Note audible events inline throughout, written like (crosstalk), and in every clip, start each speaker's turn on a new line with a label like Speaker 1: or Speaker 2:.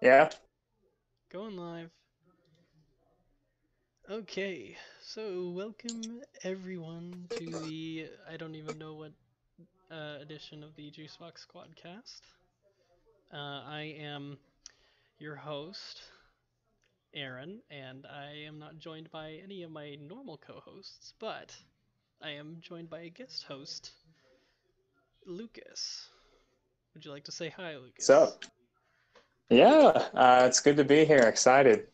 Speaker 1: Yeah.
Speaker 2: Going live. Okay, so welcome everyone to the I don't even know what uh, edition of the Juicebox Squadcast. Uh, I am your host, Aaron, and I am not joined by any of my normal co-hosts, but I am joined by a guest host, Lucas. Would you like to say hi, Lucas?
Speaker 1: What's up? Yeah, uh, it's good to be here. Excited.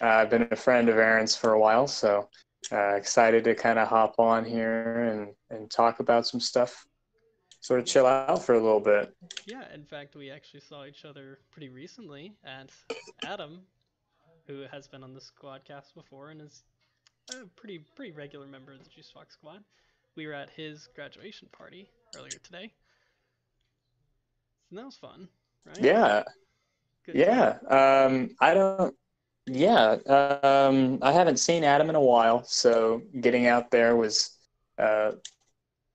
Speaker 1: Uh, I've been a friend of Aaron's for a while, so uh, excited to kind of hop on here and, and talk about some stuff. Sort of chill out for a little bit.
Speaker 2: Yeah, in fact, we actually saw each other pretty recently at Adam, who has been on the Squadcast before and is a pretty pretty regular member of the Juice Box Squad. We were at his graduation party earlier today. And that was fun, right?
Speaker 1: Yeah,
Speaker 2: Good
Speaker 1: yeah. Um, I don't. Yeah, um, I haven't seen Adam in a while, so getting out there was uh,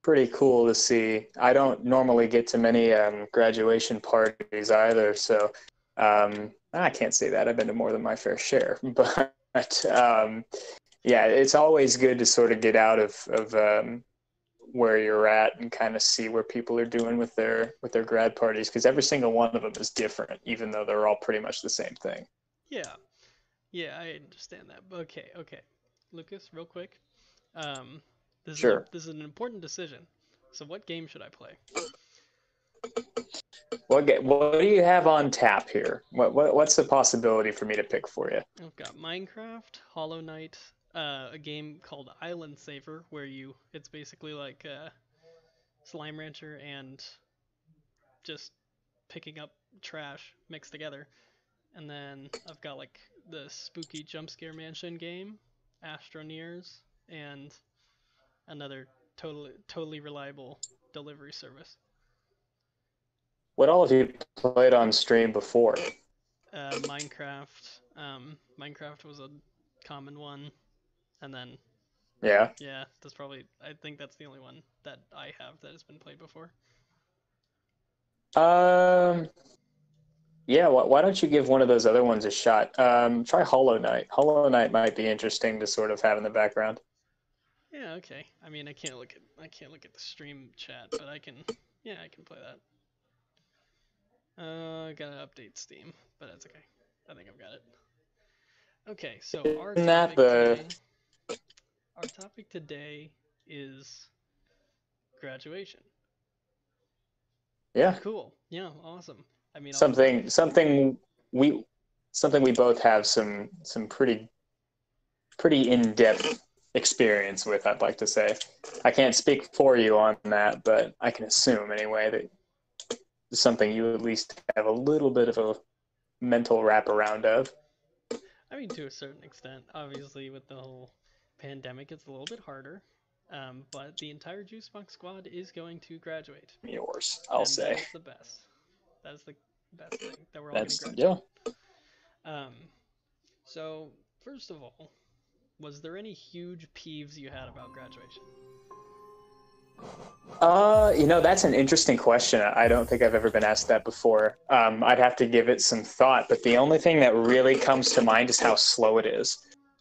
Speaker 1: pretty cool to see. I don't normally get to many um, graduation parties either, so um, I can't say that. I've been to more than my fair share, (laughs) but um, yeah, it's always good to sort of get out of of um, where you're at and kind of see where people are doing with their with their grad parties because every single one of them is different, even though they're all pretty much the same thing.
Speaker 2: Yeah, yeah, I understand that. Okay, okay, Lucas, real quick. Um, this
Speaker 1: Sure.
Speaker 2: is a, this is an important decision. So, what game should I play?
Speaker 1: What ga- what do you have on tap here? What, what what's the possibility for me to pick for you?
Speaker 2: I've got Minecraft, Hollow Knight, uh, a game called Island Saver, where you it's basically like uh, Slime Rancher and just picking up trash mixed together. And then I've got like the spooky jump scare mansion game, Astroneers, and another totally totally reliable delivery service.
Speaker 1: What all have you played on stream before?
Speaker 2: Uh, Minecraft, um, Minecraft was a common one, and then
Speaker 1: Yeah.
Speaker 2: Yeah, that's probably. I think that's the only one that I have that has been played before.
Speaker 1: Um. Yeah. Why, why don't you give one of those other ones a shot? Um. Try Hollow Knight. Hollow Knight might be interesting to sort of have in the background.
Speaker 2: Yeah, okay. I mean, I can't look at I can't look at the stream chat, but I can. Yeah, I can play that. Uh, gotta update Steam, but that's okay. I think I've got it. Okay, so our
Speaker 1: Isn't that the-
Speaker 2: today, our topic today is graduation.
Speaker 1: Yeah.
Speaker 2: Cool. Yeah, awesome. I mean,
Speaker 1: Something. Something we. Something we both have some some pretty pretty in depth experience with. I'd like to say. I can't speak for you on that, but I can assume anyway that something you at least have a little bit of a mental wraparound of.
Speaker 2: I mean, to a certain extent. Obviously, with the whole pandemic, it's a little bit harder. Um, but the entire Juice Box squad is going to graduate.
Speaker 1: Yours, I'll
Speaker 2: and
Speaker 1: say.
Speaker 2: That's the best. That's the best thing that we're all going
Speaker 1: That's
Speaker 2: to graduate.
Speaker 1: yeah.
Speaker 2: Um, so, first of all, was there any huge peeves you had about graduation?
Speaker 1: Uh, you know, that's an interesting question. I don't think I've ever been asked that before. Um, I'd have to give it some thought, but the only thing that really comes to mind is how slow it is.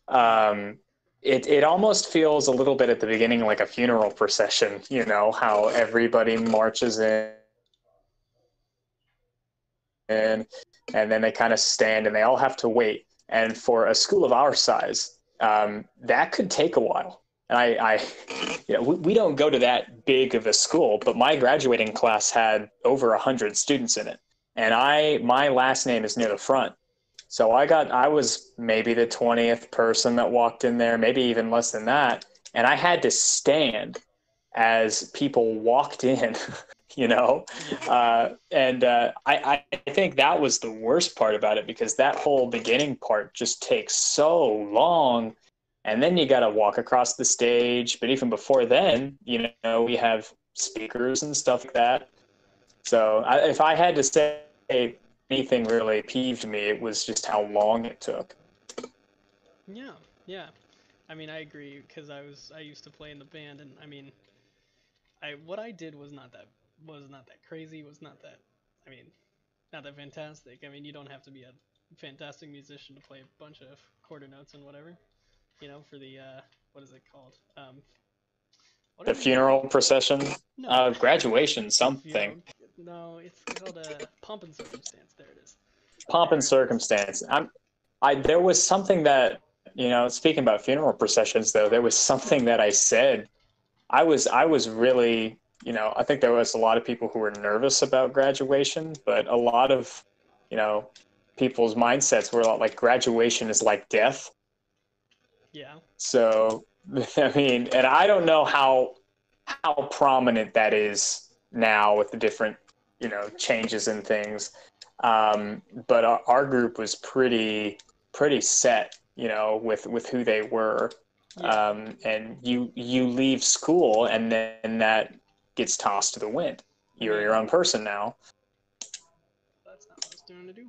Speaker 1: Um, it, it almost feels a little bit at the beginning like a funeral procession, you know, how everybody marches in and, and then they kind of stand and they all have to wait. And for a school of our size, um, that could take a while. And I, I you know, we, we don't go to that big of a school, but my graduating class had over a hundred students in it, and I my last name is near the front, so I got I was maybe the twentieth person that walked in there, maybe even less than that, and I had to stand as people walked in, (laughs) you know, uh, and uh, I I think that was the worst part about it because that whole beginning part just takes so long. And then you got to walk across the stage. But even before then you know we have speakers and stuff like that. So I, if i had to say anything really peeved me it was just how long it took
Speaker 2: Yeah, yeah. I mean, I agree because I was I used to play in the band, and I mean, I what I did was not that was not that crazy. Was not that. I mean, not that fantastic. I mean, you don't have to be a fantastic musician to play a bunch of quarter notes and whatever. You know, for the uh, what is it called? Um, what
Speaker 1: The funeral procession,
Speaker 2: No,
Speaker 1: uh, graduation, something.
Speaker 2: No, it's called a pomp and circumstance. There it is.
Speaker 1: pomp and circumstance. I'm, I there was something that you know. Speaking about funeral processions, though, there was something that I said. I was I was really you know I think there was a lot of people who were nervous about graduation, but a lot of you know people's mindsets were like graduation is like death.
Speaker 2: Yeah.
Speaker 1: So (laughs) I mean, and I don't know how how prominent that is now with the different you know changes and things. Um, but our, our group was pretty pretty set, you know, with with who they were.
Speaker 2: Yeah.
Speaker 1: Um, and you you leave school and then that gets tossed to the wind. You're your own person now.
Speaker 2: That's not what I was doing to do.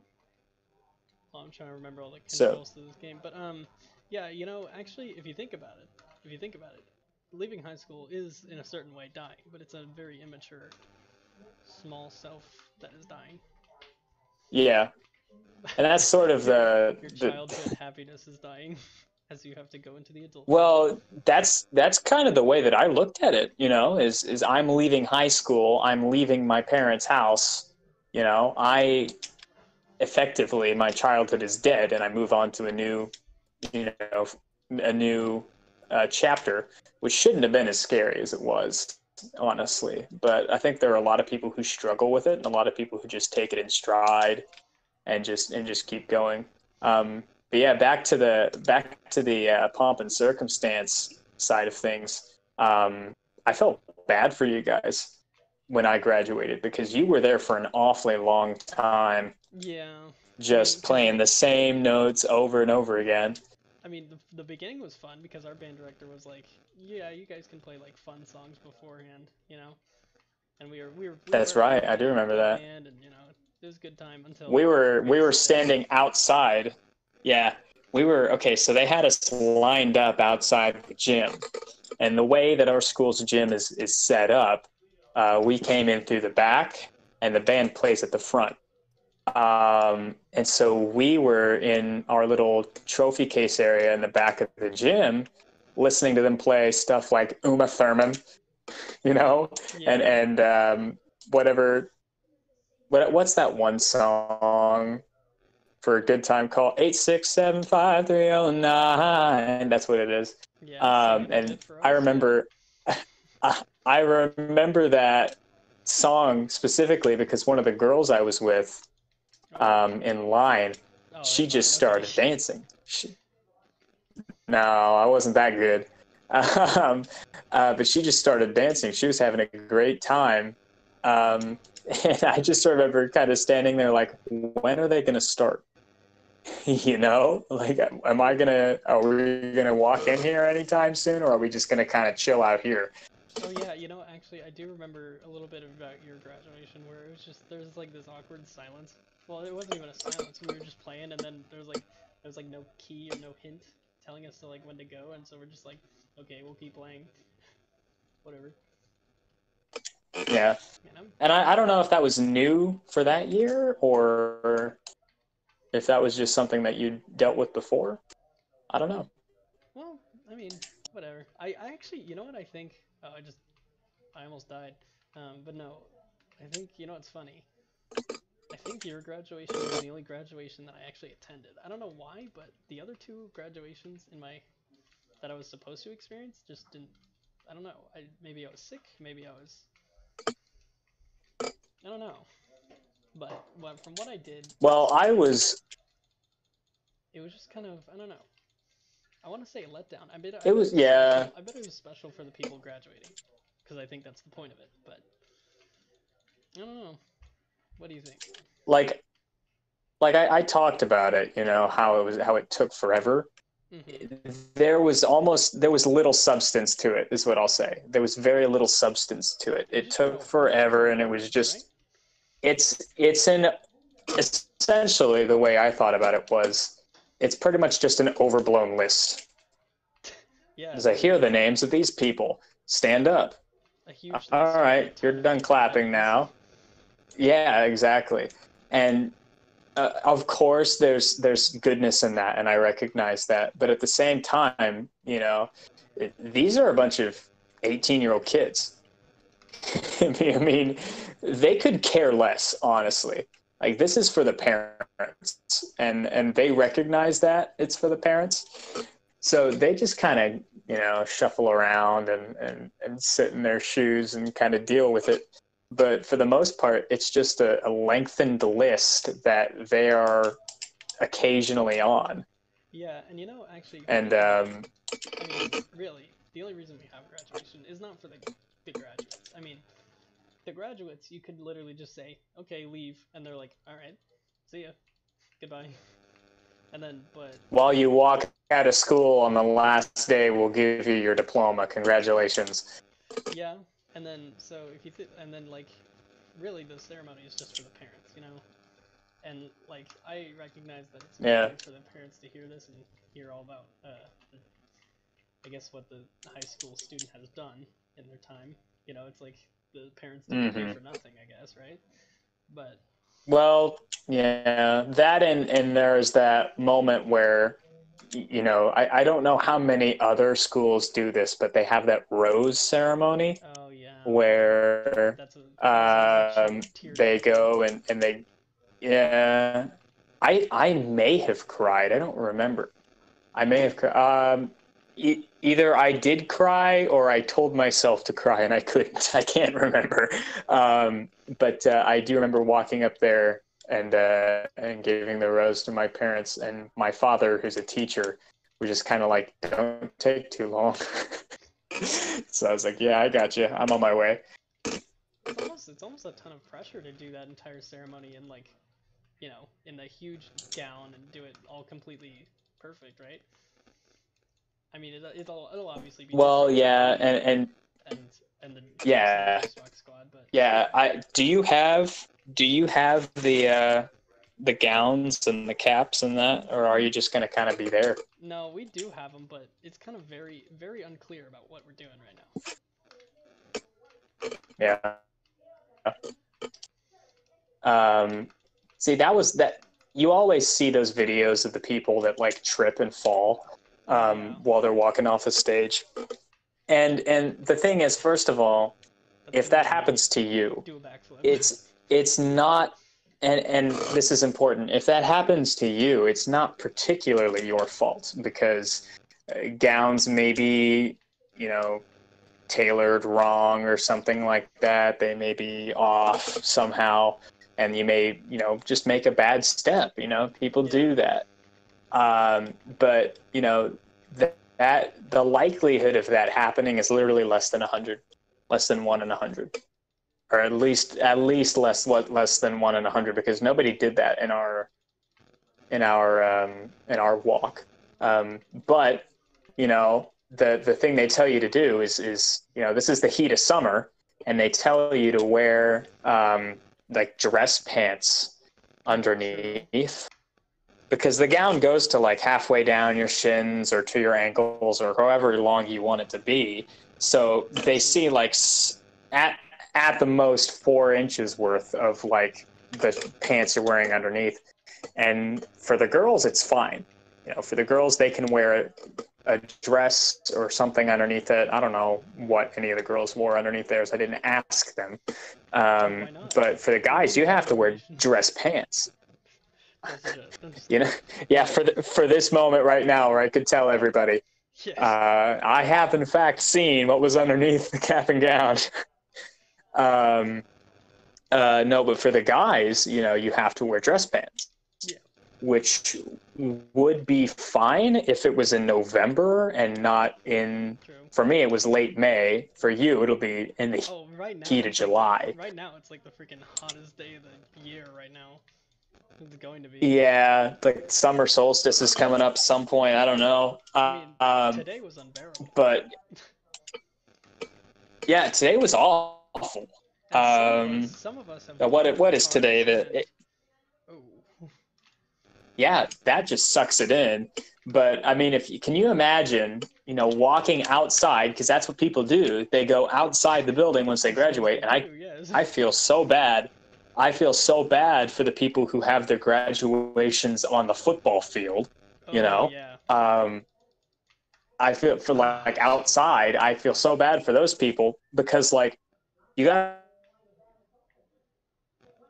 Speaker 2: Well, I'm trying to remember all the
Speaker 1: So-
Speaker 2: controls to this game, but um, yeah, you know, actually, if you think about it, if you think about it, leaving high school is in a certain way dying, but it's a very immature, small self that is dying.
Speaker 1: Yeah. And that's sort of the,
Speaker 2: Your
Speaker 1: the
Speaker 2: childhood happiness is dying (laughs) as you have to go into the adult.
Speaker 1: Well, that's that's kind of the way that I looked at it, you know, is is I'm leaving high school, I'm leaving my parents' house, you know, I effectively my childhood is dead and I move on to a new, you know, a new uh, chapter, which shouldn't have been as scary as it was, honestly. But I think there are a lot of people who struggle with it, and a lot of people who just take it in stride, and just and just keep going. Um, but yeah, back to the back to the uh, pomp and circumstance side of things. Um, I felt bad for you guys when I graduated because you were there for an awfully long time,
Speaker 2: yeah,
Speaker 1: just playing the same notes over and over again.
Speaker 2: I mean, the, the beginning was fun because our band director was like, "Yeah, you guys can play like fun songs beforehand, you know." And we were we were. We
Speaker 1: That's
Speaker 2: were
Speaker 1: right, I do remember that.
Speaker 2: And you know, it was a good time until
Speaker 1: We were we were standing outside. Yeah, we were okay. So they had us lined up outside the gym, and the way that our school's gym is is set up, uh, we came in through the back, and the band plays at the front. Um, and so we were in our little trophy case area in the back of the gym, listening to them play stuff like Uma Thurman, (laughs) you know,
Speaker 2: Yeah.
Speaker 1: and and um, whatever. What what's that one song for a good time call? Eight six seven five three zero nine. That's what it is.
Speaker 2: yeah,
Speaker 1: Um, and I remember, (laughs) I remember that song specifically because one of the girls I was with
Speaker 2: Oh,
Speaker 1: um, in line, she just started dancing. She, no, I wasn't that good. (laughs) Um, uh, but she just started dancing. She was having a great time. Um, (laughs) and I just remember kind of standing there like, when are they going to start? (laughs) you know, like, am I going to, are we going to walk in here anytime soon or are we just going to kind of chill out here?
Speaker 2: Oh yeah, you know, actually, I do remember a little bit about your graduation where it was just there was like this awkward silence. Well, it wasn't even a silence. We were just playing, and then there was like there was like no key or no hint telling us to like when to go, and so we're just like, okay, we'll keep playing. Whatever,
Speaker 1: Yeah. And I, I don't know if that was new for that year or if that was just something that you dealt with before. I don't know.
Speaker 2: Well, I mean, whatever. I, I actually, you know what I think? Oh, I just, I almost died. Um, but no, I think you know what's funny. I think your graduation was the only graduation that I actually attended. I don't know why, but the other two graduations in my that I was supposed to experience just didn't. I don't know. I maybe I was sick. Maybe I was. I don't know. But from what I did,
Speaker 1: Well, I was
Speaker 2: it was just kind of I don't know. I want to say a letdown. I bet
Speaker 1: It was- yeah.
Speaker 2: I bet it was special for the people graduating, because I think that's the point of it. But I don't know. What do you think?
Speaker 1: like like I, I talked about it, you know, how it was how it took forever.
Speaker 2: hmm
Speaker 1: There was almost there was little substance to it, is what I'll say. There was very little substance to it. It took forever and it was just it's it's an essentially the way I thought about it was it's pretty much just an overblown list.
Speaker 2: Yeah.
Speaker 1: As I hear the names of these people, stand up.
Speaker 2: A huge. List.
Speaker 1: right, you're done clapping now. Yeah, exactly. and uh, of course there's there's goodness in that and i recognize that but at the same time you know it, these are a bunch of 18 year old kids (laughs) i mean they could care less honestly like this is for the parents and and they recognize that it's for the parents so they just kind of you know shuffle around and and, and sit in their shoes and kind of deal with it but for the most part, it's just a, a lengthened list that they are occasionally on.
Speaker 2: Yeah, and you know, actually,
Speaker 1: And um,
Speaker 2: I mean, really, the only reason we have graduation is not for the, the graduates. I mean, the graduates, you could literally just say, okay, leave, and they're like, all right, see ya, goodbye. And then, but
Speaker 1: while you walk out of school on the last day, we'll give you your diploma. Congratulations.
Speaker 2: yeah, and then so if you th- and then like, really, the ceremony is just for the parents, you know. And like, I recognize that it's
Speaker 1: Yeah.
Speaker 2: for the parents to hear this and hear all about, uh, the, I guess what the high school student has done in their time. You know, it's like the parents didn't pay
Speaker 1: Mhm.
Speaker 2: for nothing, I guess, right? But
Speaker 1: Well, yeah, that and and there's that moment where, you know, I, I don't know how many other schools do this, but they have that rose ceremony
Speaker 2: oh yeah,
Speaker 1: where
Speaker 2: a
Speaker 1: um, they go and, and they yeah i i may have cried i don't remember i may have cried. um e- either i did cry or i told myself to cry and i couldn't. (laughs) I can't remember. Um but uh, i do remember walking up there and uh and giving the rose to my parents and my father who's a teacher was just kind of like don't take too long. (laughs) So i was like yeah i got you. I'm on my way.
Speaker 2: It's almost it's almost a ton of pressure to do that entire ceremony in like, you know, in the huge gown and do it all completely perfect, right? I mean, it, it'll it'll obviously be
Speaker 1: well yeah and and
Speaker 2: and and the
Speaker 1: Yeah.
Speaker 2: Xbox squad, but
Speaker 1: Yeah, I do you have do you have the uh the gowns and the caps and that or are you just going to kind of be there?
Speaker 2: no, we do have them, but it's kind of very very unclear about what we're doing right now.
Speaker 1: Yeah. Um see that was that you always see those videos of the people that like trip and fall um while they're walking off the stage. And and the thing is first of all, if that happens to you, it's it's not and and this is important if that happens to you it's not particularly your fault because uh, gowns may be you know tailored wrong or something like that they may be off somehow and you may you know just make a bad step you know people do that um, but you know that, that the likelihood of that happening is literally less than 100 less than 1 in 100 or at least at least less what less than one in a hundred because nobody did that in our in our um, in our walk. Um, but you know the the thing they tell you to do is is you know this is the heat of summer, and they tell you to wear um, like dress pants underneath because the gown goes to like halfway down your shins or to your ankles or however long you want it to be. So they see like at at the most four inches worth of like the pants you're wearing underneath. And for the girls, it's fine. You know, for the girls, they can wear a dress or something underneath it. I don't know what any of the girls wore underneath theirs. I didn't ask them. Um, but for the guys, you have to wear dress pants.
Speaker 2: That's a- that's-
Speaker 1: You know, (laughs) yeah. For the, for this moment right now, where I could tell everybody, (laughs)
Speaker 2: yes.
Speaker 1: uh, I have in fact seen what was underneath the cap and gown. (laughs) um, uh, no, but for the guys, you know, you have to wear dress pants,
Speaker 2: Yeah.
Speaker 1: which would be fine if it was in November and not in.
Speaker 2: True.
Speaker 1: For me, it was late May. For you, it'll be in the
Speaker 2: Oh, right now.
Speaker 1: heat of
Speaker 2: it's like-
Speaker 1: July.
Speaker 2: right now, it's like the freaking hottest day of the year right now. It's going to be.
Speaker 1: Yeah, the summer solstice is coming up some point. I don't know.
Speaker 2: I mean,
Speaker 1: um,
Speaker 2: today was unbearable.
Speaker 1: but yeah, today was awful. Um,
Speaker 2: some of us have
Speaker 1: what what is today? That.
Speaker 2: Oh,
Speaker 1: yeah, that just sucks it in. But I mean, if you, can you imagine, you know, walking outside because that's what people do. They go outside the building once they graduate, and I
Speaker 2: yes.
Speaker 1: I feel so bad I feel so bad for the people who have their graduations on the football field.
Speaker 2: Oh,
Speaker 1: You know?
Speaker 2: Yeah.
Speaker 1: Um, I feel for like outside, I feel so bad for those people because like you got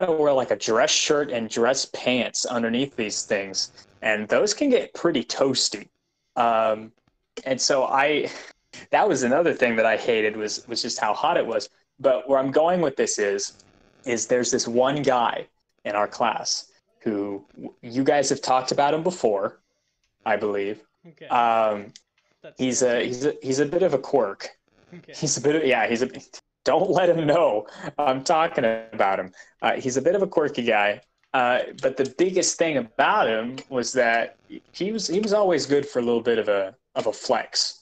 Speaker 1: to wear like a dress shirt and dress pants underneath these things, and those can get pretty toasty. Um, and so I, that was another thing that I hated was was just how hot it was. But where I'm going with this is, is there's this one guy in our class who you guys have talked about him before, I believe.
Speaker 2: Okay.
Speaker 1: Um,
Speaker 2: That's
Speaker 1: he's a he's a he's a bit of a quirk.
Speaker 2: okay.
Speaker 1: He's a bit of yeah. He's a (laughs) don't let him know I'm talking about him. Uh, he's a bit of a quirky guy. Uh, but the biggest thing about him was that he was he was always good for a little bit of a of a flex,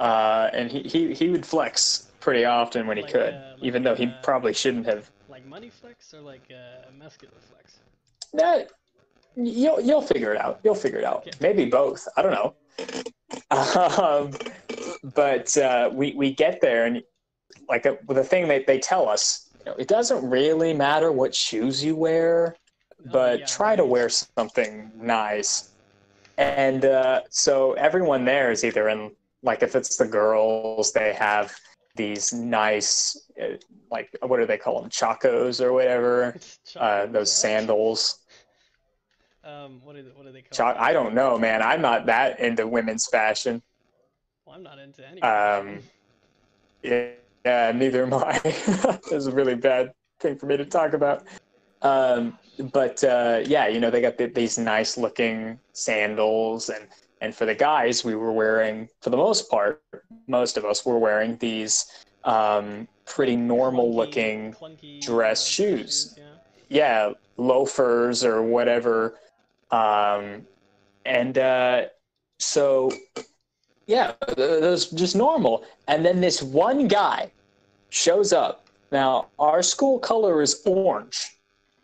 Speaker 1: uh, and he, he he would flex pretty often when he
Speaker 2: Like,
Speaker 1: could,
Speaker 2: uh, like,
Speaker 1: even though he probably shouldn't have.
Speaker 2: Money flex or like uh, muscular flex?
Speaker 1: That you'll you'll figure it out. You'll figure it out. Maybe both. I don't know. Um, but uh, we we get there and like uh, the thing that they tell us, you know, it doesn't really matter what shoes you wear, but
Speaker 2: Oh, yeah,
Speaker 1: try to wear something nice. And uh, so everyone there is either in like if it's the girls, they have these nice uh, like what do they call them, chacos or whatever. (laughs) Uh, those sandals. (laughs)
Speaker 2: Um, what they, what do they call?
Speaker 1: Cho-
Speaker 2: it?
Speaker 1: I don't know, man. I'm not that into women's fashion.
Speaker 2: Well, I'm not into any.
Speaker 1: Um, Yeah, yeah, neither am I. (laughs) this is a really bad thing for me to talk about. Um, but uh, yeah, you know, they got the, these nice looking sandals, and and for the guys, we were wearing, for the most part, most of us were wearing these um, pretty normal looking,
Speaker 2: clunky,
Speaker 1: dress
Speaker 2: uh,
Speaker 1: shoes.
Speaker 2: yeah.
Speaker 1: yeah, loafers or whatever. Um, and uh, so, yeah, th- those just normal. And then this one guy shows up. Now, our school color is orange,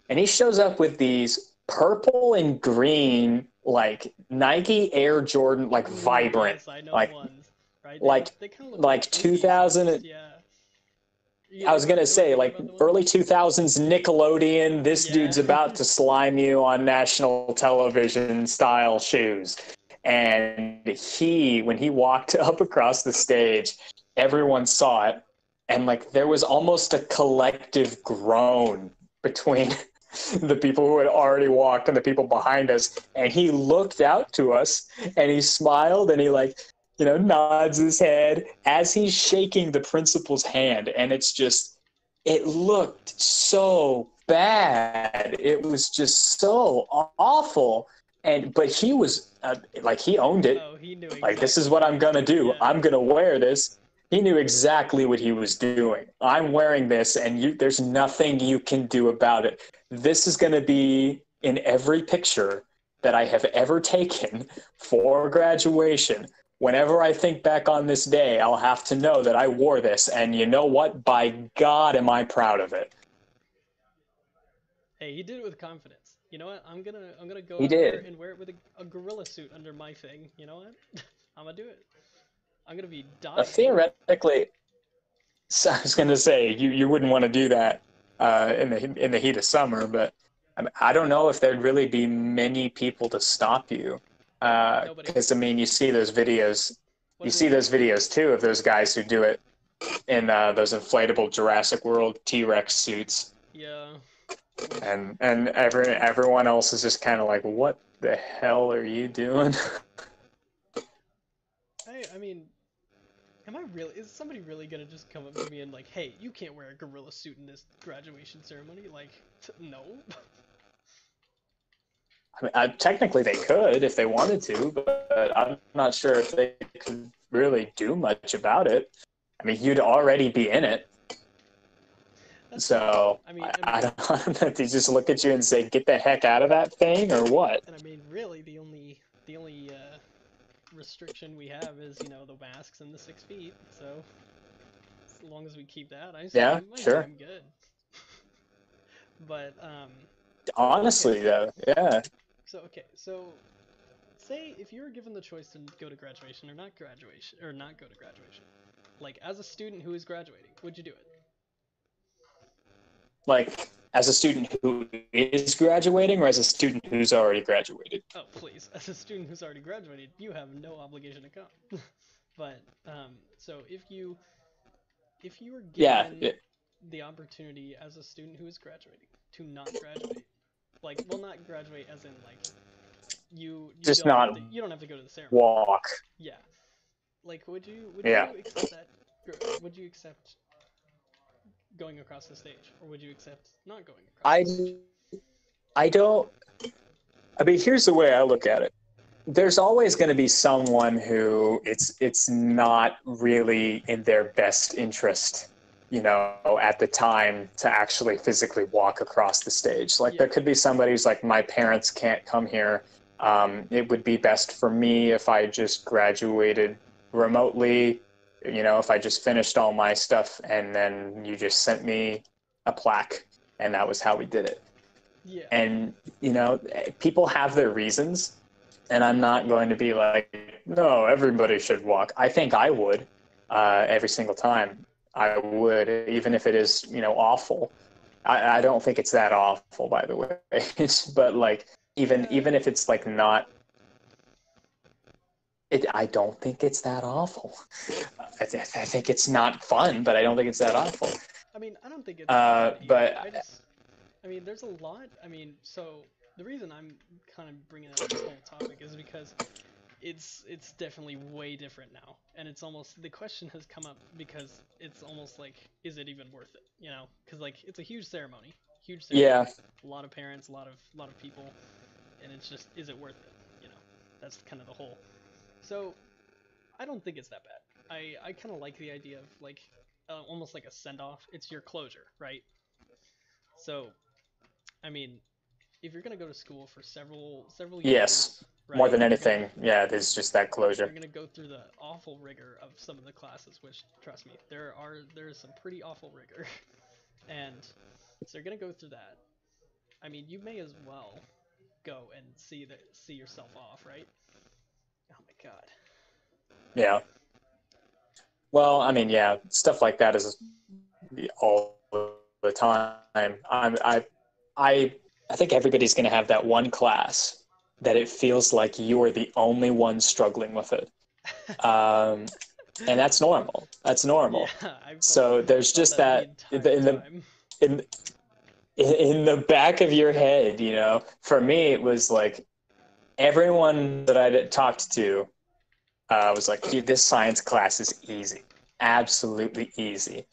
Speaker 1: and he shows up with these purple and green, like Nike Air Jordan, like
Speaker 2: Ooh,
Speaker 1: vibrant.
Speaker 2: yes,
Speaker 1: like-
Speaker 2: ones, right?
Speaker 1: like-
Speaker 2: they kinda
Speaker 1: like 2000
Speaker 2: ones, Yeah.
Speaker 1: I was gonna say, like
Speaker 2: about the ones?
Speaker 1: early 2000s Nickelodeon, this
Speaker 2: Yeah.
Speaker 1: dude's about to slime you on national television style shoes. And he, when he walked (laughs) up across the stage, everyone saw it. And like there was almost a collective groan between (laughs) the people who had already walked and the people behind us. And he looked out to us and he smiled and he like, you know, nods his head as he's shaking the principal's hand. And it's just, it looked so bad. It was just so awful. And, but he was uh, like, he owned it.
Speaker 2: Oh, he knew.
Speaker 1: Like, this is what I'm going to do.
Speaker 2: Yeah.
Speaker 1: I'm going to wear this. He knew exactly what he was doing. I'm wearing this, and you, there's nothing you can do about it. This is going to be in every picture that I have ever taken for graduation. Whenever I think back on this day, I'll have to know that I wore this. And you know what? By God, am I proud of it.
Speaker 2: Hey, he did it with confidence. You know what? I'm gonna I'm gonna go
Speaker 1: He
Speaker 2: out there
Speaker 1: did.
Speaker 2: and wear it with a, a gorilla suit under my thing. You know what? (laughs) I'm gonna do it. I'm gonna be dying.
Speaker 1: Uh, theoretically, so I was going to say you, you wouldn't want to do that uh, in the in the heat of summer, but I, mean, I don't know if there'd really be many people to stop you. Because I mean, you see those videos.
Speaker 2: What
Speaker 1: You see those videos too of those guys who do it in uh, those inflatable Jurassic World T Rex suits,
Speaker 2: Yeah.
Speaker 1: and and every everyone else is just kind of like, "What the hell are you doing?" (laughs)
Speaker 2: I I mean, am I really? Is somebody really gonna just come up to me and like, hey, you can't wear a gorilla suit in this graduation ceremony? Like, t- no.
Speaker 1: I mean, uh, technically, they could if they wanted to, but I'm not sure if they could really do much about it. I mean, you'd already be in it,
Speaker 2: That's
Speaker 1: so
Speaker 2: I mean,
Speaker 1: I,
Speaker 2: I
Speaker 1: I don't (laughs) know if they just look at you and say, "Get the heck out of that thing," or what.
Speaker 2: And I mean, really, the only the only uh, restriction we have is you know the masks and the six feet. So as long as we keep that, I
Speaker 1: Yeah, sure.
Speaker 2: I'm good. (laughs) but um,
Speaker 1: Honestly, though, yeah.
Speaker 2: so okay, so say if you were given the choice to go to graduation or not graduation or not go to graduation, like as a student who is graduating, would you do it?
Speaker 1: Like as a student who is graduating or as a student who's already graduated?
Speaker 2: Oh, please. As a student who's already graduated, you have no obligation to come. (laughs) but um, so if you if you were given
Speaker 1: Yeah.
Speaker 2: the opportunity as a student who is graduating to not graduate, like well, not graduate as in like you, you
Speaker 1: Just
Speaker 2: don't have to, you don't have to go to the ceremony.
Speaker 1: Walk.
Speaker 2: Yeah. Like, would you would
Speaker 1: Yeah.
Speaker 2: you accept that? Would you accept going across the stage, or would you accept not going across?
Speaker 1: I
Speaker 2: the stage?
Speaker 1: I don't. I mean, here's the way I look at it. There's always going to be someone who it's it's not really in their best interest, you know, at the time to actually physically walk across the stage. Like there could be somebody who's like, my parents can't come here. Um, it would be best for me if I just graduated remotely. You know, if I just finished all my stuff and then you just sent me a plaque, and that was how we did it.
Speaker 2: Yeah.
Speaker 1: and you know people have their reasons and i'm not going to be like no everybody should walk. I think i would uh, every single time i would even if it is you know awful. I, I don't think it's that awful by the way. (laughs) But like even even if it's like not it, I don't think it's that awful. I, th- I think it's not fun, but I don't think it's that awful.
Speaker 2: I mean, I don't think it's.
Speaker 1: Uh, but-
Speaker 2: I just, I mean, there's a lot. I mean, so the reason I'm kind of bringing up this whole topic is because it's it's definitely way different now, and it's almost the question has come up because it's almost like, is it even worth it? You know, because like it's a huge ceremony, huge ceremony.
Speaker 1: Yeah,
Speaker 2: A lot of parents, a lot of a lot of people, and it's just, is it worth it? You know, that's kind of the whole. So, I don't think it's that bad. I I kind of like the idea of like uh, almost like a send off. It's your closure, right? So, I mean, if you're gonna go to school for several several years,
Speaker 1: yes, more than
Speaker 2: you're gonna-
Speaker 1: anything. Yeah, there's just that closure.
Speaker 2: you're gonna go through the awful rigor of some of the classes, which trust me, there are there is some pretty awful rigor, (laughs) and so you're gonna go through that. I mean, you may as well go and see the see yourself off, right? Oh my god.
Speaker 1: Yeah. Well, I mean, yeah, stuff like that is all the time. I'm, I, I, I think everybody's going to have that one class that it feels like you are the only one struggling with it, (laughs) um, and that's normal. That's normal.
Speaker 2: Yeah,
Speaker 1: So there's just that
Speaker 2: entire
Speaker 1: in the
Speaker 2: time.
Speaker 1: in in the back of your head, you know. For me, it was like everyone that I talked to uh, was like, "Dude, this science class is easy, absolutely easy."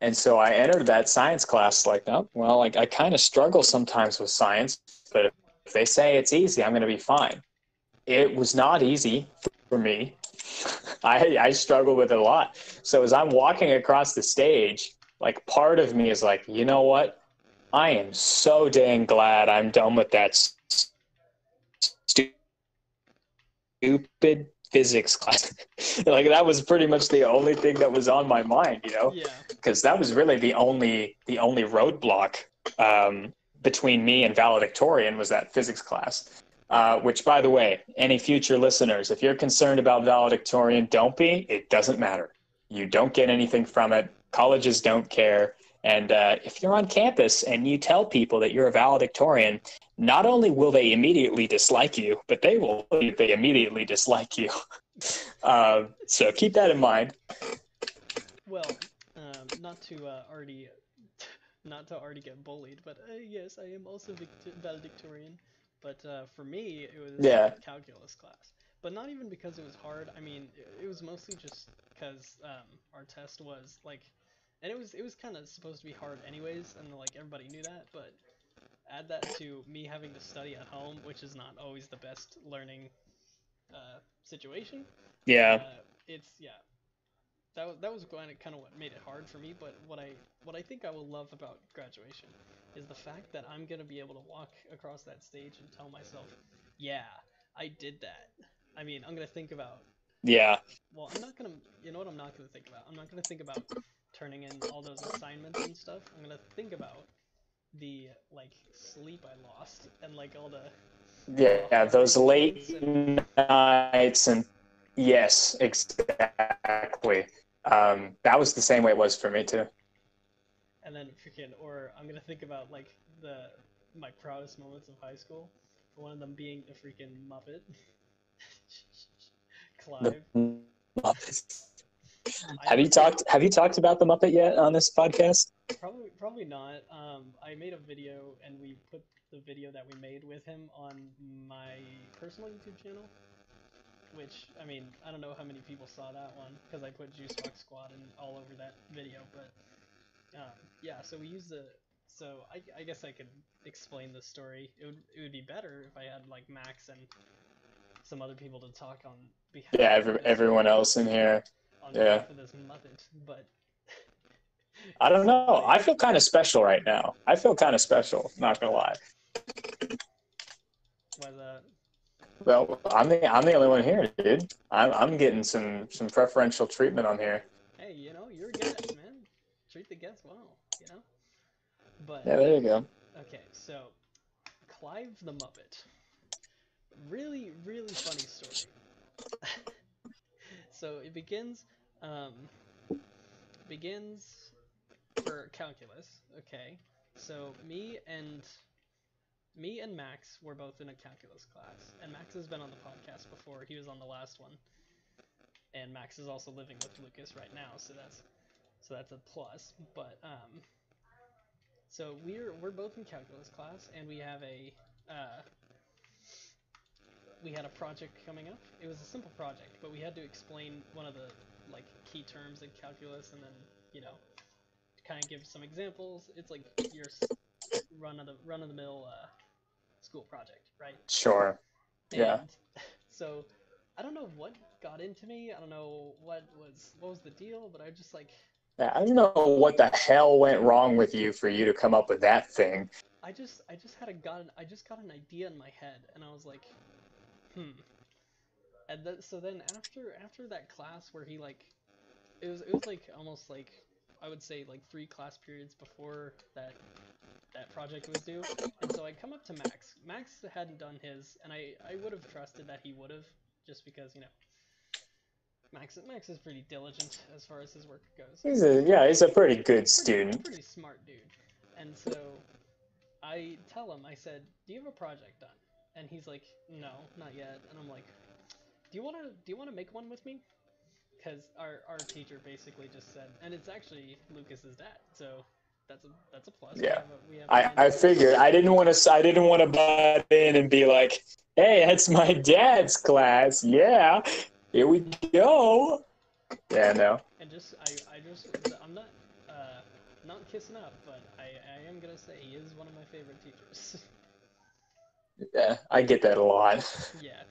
Speaker 1: And so I entered that science class like, "Oh, well, like I kind of struggle sometimes with science, but if they say it's easy, I'm going to be fine." It was not easy for me. (laughs) I I struggle with it a lot. So as I'm walking across the stage, like part of me is like, you know what? I am so dang glad I'm done with that stupid physics class. (laughs) like that was pretty much the only thing that was on my mind, you know,
Speaker 2: Yeah.
Speaker 1: because that was really the only the only roadblock um, between me and valedictorian was that physics class. Uh, which, by the way, any future listeners, if you're concerned about valedictorian, don't be. It doesn't matter. You don't get anything from it. Colleges don't care. And uh, if you're on campus and you tell people that you're a valedictorian, not only will they immediately dislike you, but they will they immediately dislike you. uh, (laughs) so keep that in mind.
Speaker 2: Well, um, not to uh, already, (laughs) not to already get bullied, but uh, yes, I am also vict- valedictorian. But uh, for me, it was
Speaker 1: Yeah.
Speaker 2: calculus class. But not even because it was hard. I mean, it, it was mostly just because um, our test was like, and it was it was kind of supposed to be hard anyways, and like everybody knew that. But add that to me having to study at home, which is not always the best learning uh, situation.
Speaker 1: Yeah.
Speaker 2: Uh, it's yeah. That was that was kind of kind of what made it hard for me. But what I what I think I will love about graduation is the fact that I'm gonna be able to walk across that stage and tell myself, yeah, I did that. I mean, I'm gonna think about.
Speaker 1: Yeah.
Speaker 2: Well, I'm not gonna. You know what? I'm not gonna think about. I'm not gonna think about turning in all those assignments and stuff. I'm gonna think about the like sleep I lost and like all the
Speaker 1: Yeah. yeah Those late nights and yes, exactly. Um, that was the same way it was for me too.
Speaker 2: and then freaking, or I'm gonna think about like the my proudest moments of high school. One of them being the freaking Muppet. (laughs) Clive.
Speaker 1: The Muppets. Have you talked? Have you talked about the Muppet yet on this podcast?
Speaker 2: Probably, probably not. Um, I made a video and we put the video that we made with him on my personal YouTube channel. Which, I mean, I don't know how many people saw that one because I put Juice Box Squad in all over that video. But um, yeah, so we used the. So I, I guess I could explain the story. It would it would be better if I had like Max and some other people to talk on behalf.
Speaker 1: Yeah, every, everyone else in here.
Speaker 2: On
Speaker 1: yeah.
Speaker 2: behalf of this Muppet, but.
Speaker 1: I don't know. (laughs) I feel kind of special right now. I feel kind of special. Not gonna lie.
Speaker 2: That?
Speaker 1: Well, I'm the I'm the only one here, dude. I'm I'm getting some some preferential treatment on here.
Speaker 2: hey, you know, you're a guest, man. Treat the guests well, you know. But
Speaker 1: Yeah, there you go.
Speaker 2: okay, so Clive the Muppet, really, really funny story. (laughs) so it begins, um, begins for calculus. Okay, so me and me and Max were both in a calculus class, and Max has been on the podcast before. He was on the last one, and Max is also living with Lucas right now, so that's so that's a plus. But um, so we're we're both in calculus class, and we have a uh, we had a project coming up. It was a simple project, but we had to explain one of the like key terms in calculus, and then you know kind of give some examples. It's like your run of the run of the mill uh, school project, right?
Speaker 1: Sure. Yeah.
Speaker 2: So I don't know what got into me. I don't know what was what was the deal, but I just like
Speaker 1: Yeah, I don't know what the hell went wrong with you for you to come up with that thing.
Speaker 2: I just I just had a got an, I just got an idea in my head, and I was like, hmm. And then so then after after that class where he like, it was it was like almost like I would say like three class periods before that that project was due, and so I come up to Max. Max hadn't done his, and I I would have trusted that he would have, just because you know. Max Max is pretty diligent as far as his work goes
Speaker 1: He's a yeah, he's a pretty good
Speaker 2: pretty,
Speaker 1: student.
Speaker 2: pretty smart dude. And so I tell him, I said, "Do you have a project done?" And he's like, "No, not yet." And I'm like, "Do you wanna do you wanna make one with me?" Because our our teacher basically just said, and it's actually Lucas's dad, so that's a that's a plus. We
Speaker 1: Yeah.
Speaker 2: have a- we have
Speaker 1: I, I figured I didn't want to I didn't want to butt in and be like, "Hey, that's my dad's class." Yeah, here we go. Yeah, no.
Speaker 2: And just I I just I'm not uh not kissing up, but I I am gonna say he is one of my favorite teachers. (laughs)
Speaker 1: Yeah, I get that a lot.
Speaker 2: yeah.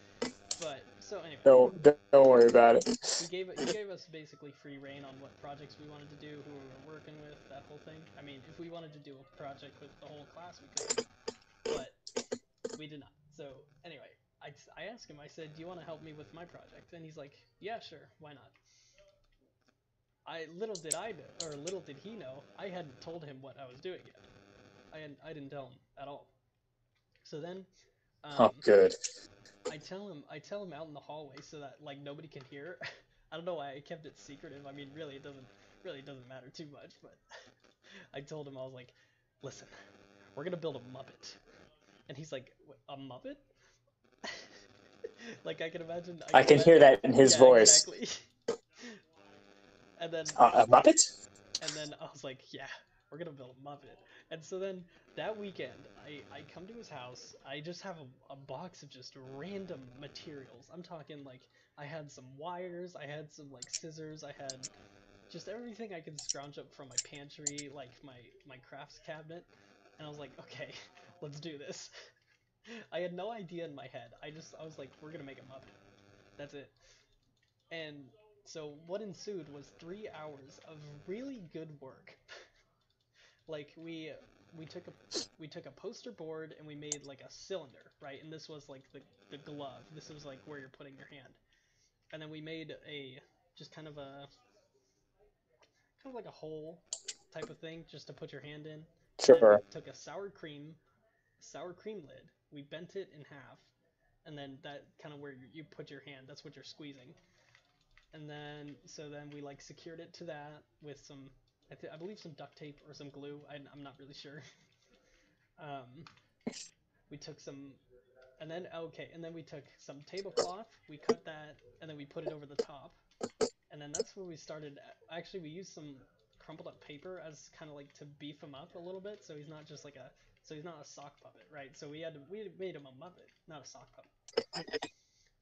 Speaker 2: But so anyway.
Speaker 1: Don't don't worry about it.
Speaker 2: he gave he gave us basically free reign on what projects we wanted to do, who we were working with, that whole thing. I mean, if we wanted to do a project with the whole class, we could, but we did not. So anyway, I, I asked him. I said, "Do you want to help me with my project?" And he's like, "Yeah, sure. Why not?" I little did I know, or little did he know, I hadn't told him what I was doing yet. I hadn't, I didn't tell him at all. So then, um,
Speaker 1: Oh, good.
Speaker 2: I tell him I tell him out in the hallway so that like nobody can hear. (laughs) I don't know why I kept it secretive. I mean, really, it doesn't really doesn't matter too much. But (laughs) I told him I was like, "Listen, we're gonna build a Muppet," and he's like, "A Muppet?" (laughs) like I can imagine.
Speaker 1: I can hear that in his
Speaker 2: Yeah,
Speaker 1: voice.
Speaker 2: Exactly. and then
Speaker 1: Uh, a Muppet?
Speaker 2: and then I was like, yeah, we're gonna build a Muppet. And so then that weekend, I, I come to his house. I just have a, a box of just random materials. I'm talking like I had some wires, I had some like scissors, I had just everything I could scrounge up from my pantry, like my my crafts cabinet. And I was like, okay, (laughs) let's do this. (laughs) I had no idea in my head. I just I was like, we're gonna make a Muppet. That's it. And so what ensued was three hours of really good work. (laughs) like we we took a we took a poster board and we made like a cylinder, right? And this was like the the glove. This was like where you're putting your hand. And then we made a just kind of a kind of like a hole type of thing just to put your hand in.
Speaker 1: Sure.
Speaker 2: took a sour cream sour cream lid. We bent it in half, and then that kind of where you, you put your hand. That's what you're squeezing. And then so then we like secured it to that with some I, th- I believe some duct tape or some glue. I, I'm not really sure. (laughs) Um, we took some, and then okay, and then we took some tablecloth. We cut that, and then we put it over the top, and then that's where we started. Actually, we used some crumpled up paper as kind of like to beef him up a little bit, so he's not just like a, so he's not a sock puppet, right? So we had to, we made him a muppet, not a sock puppet.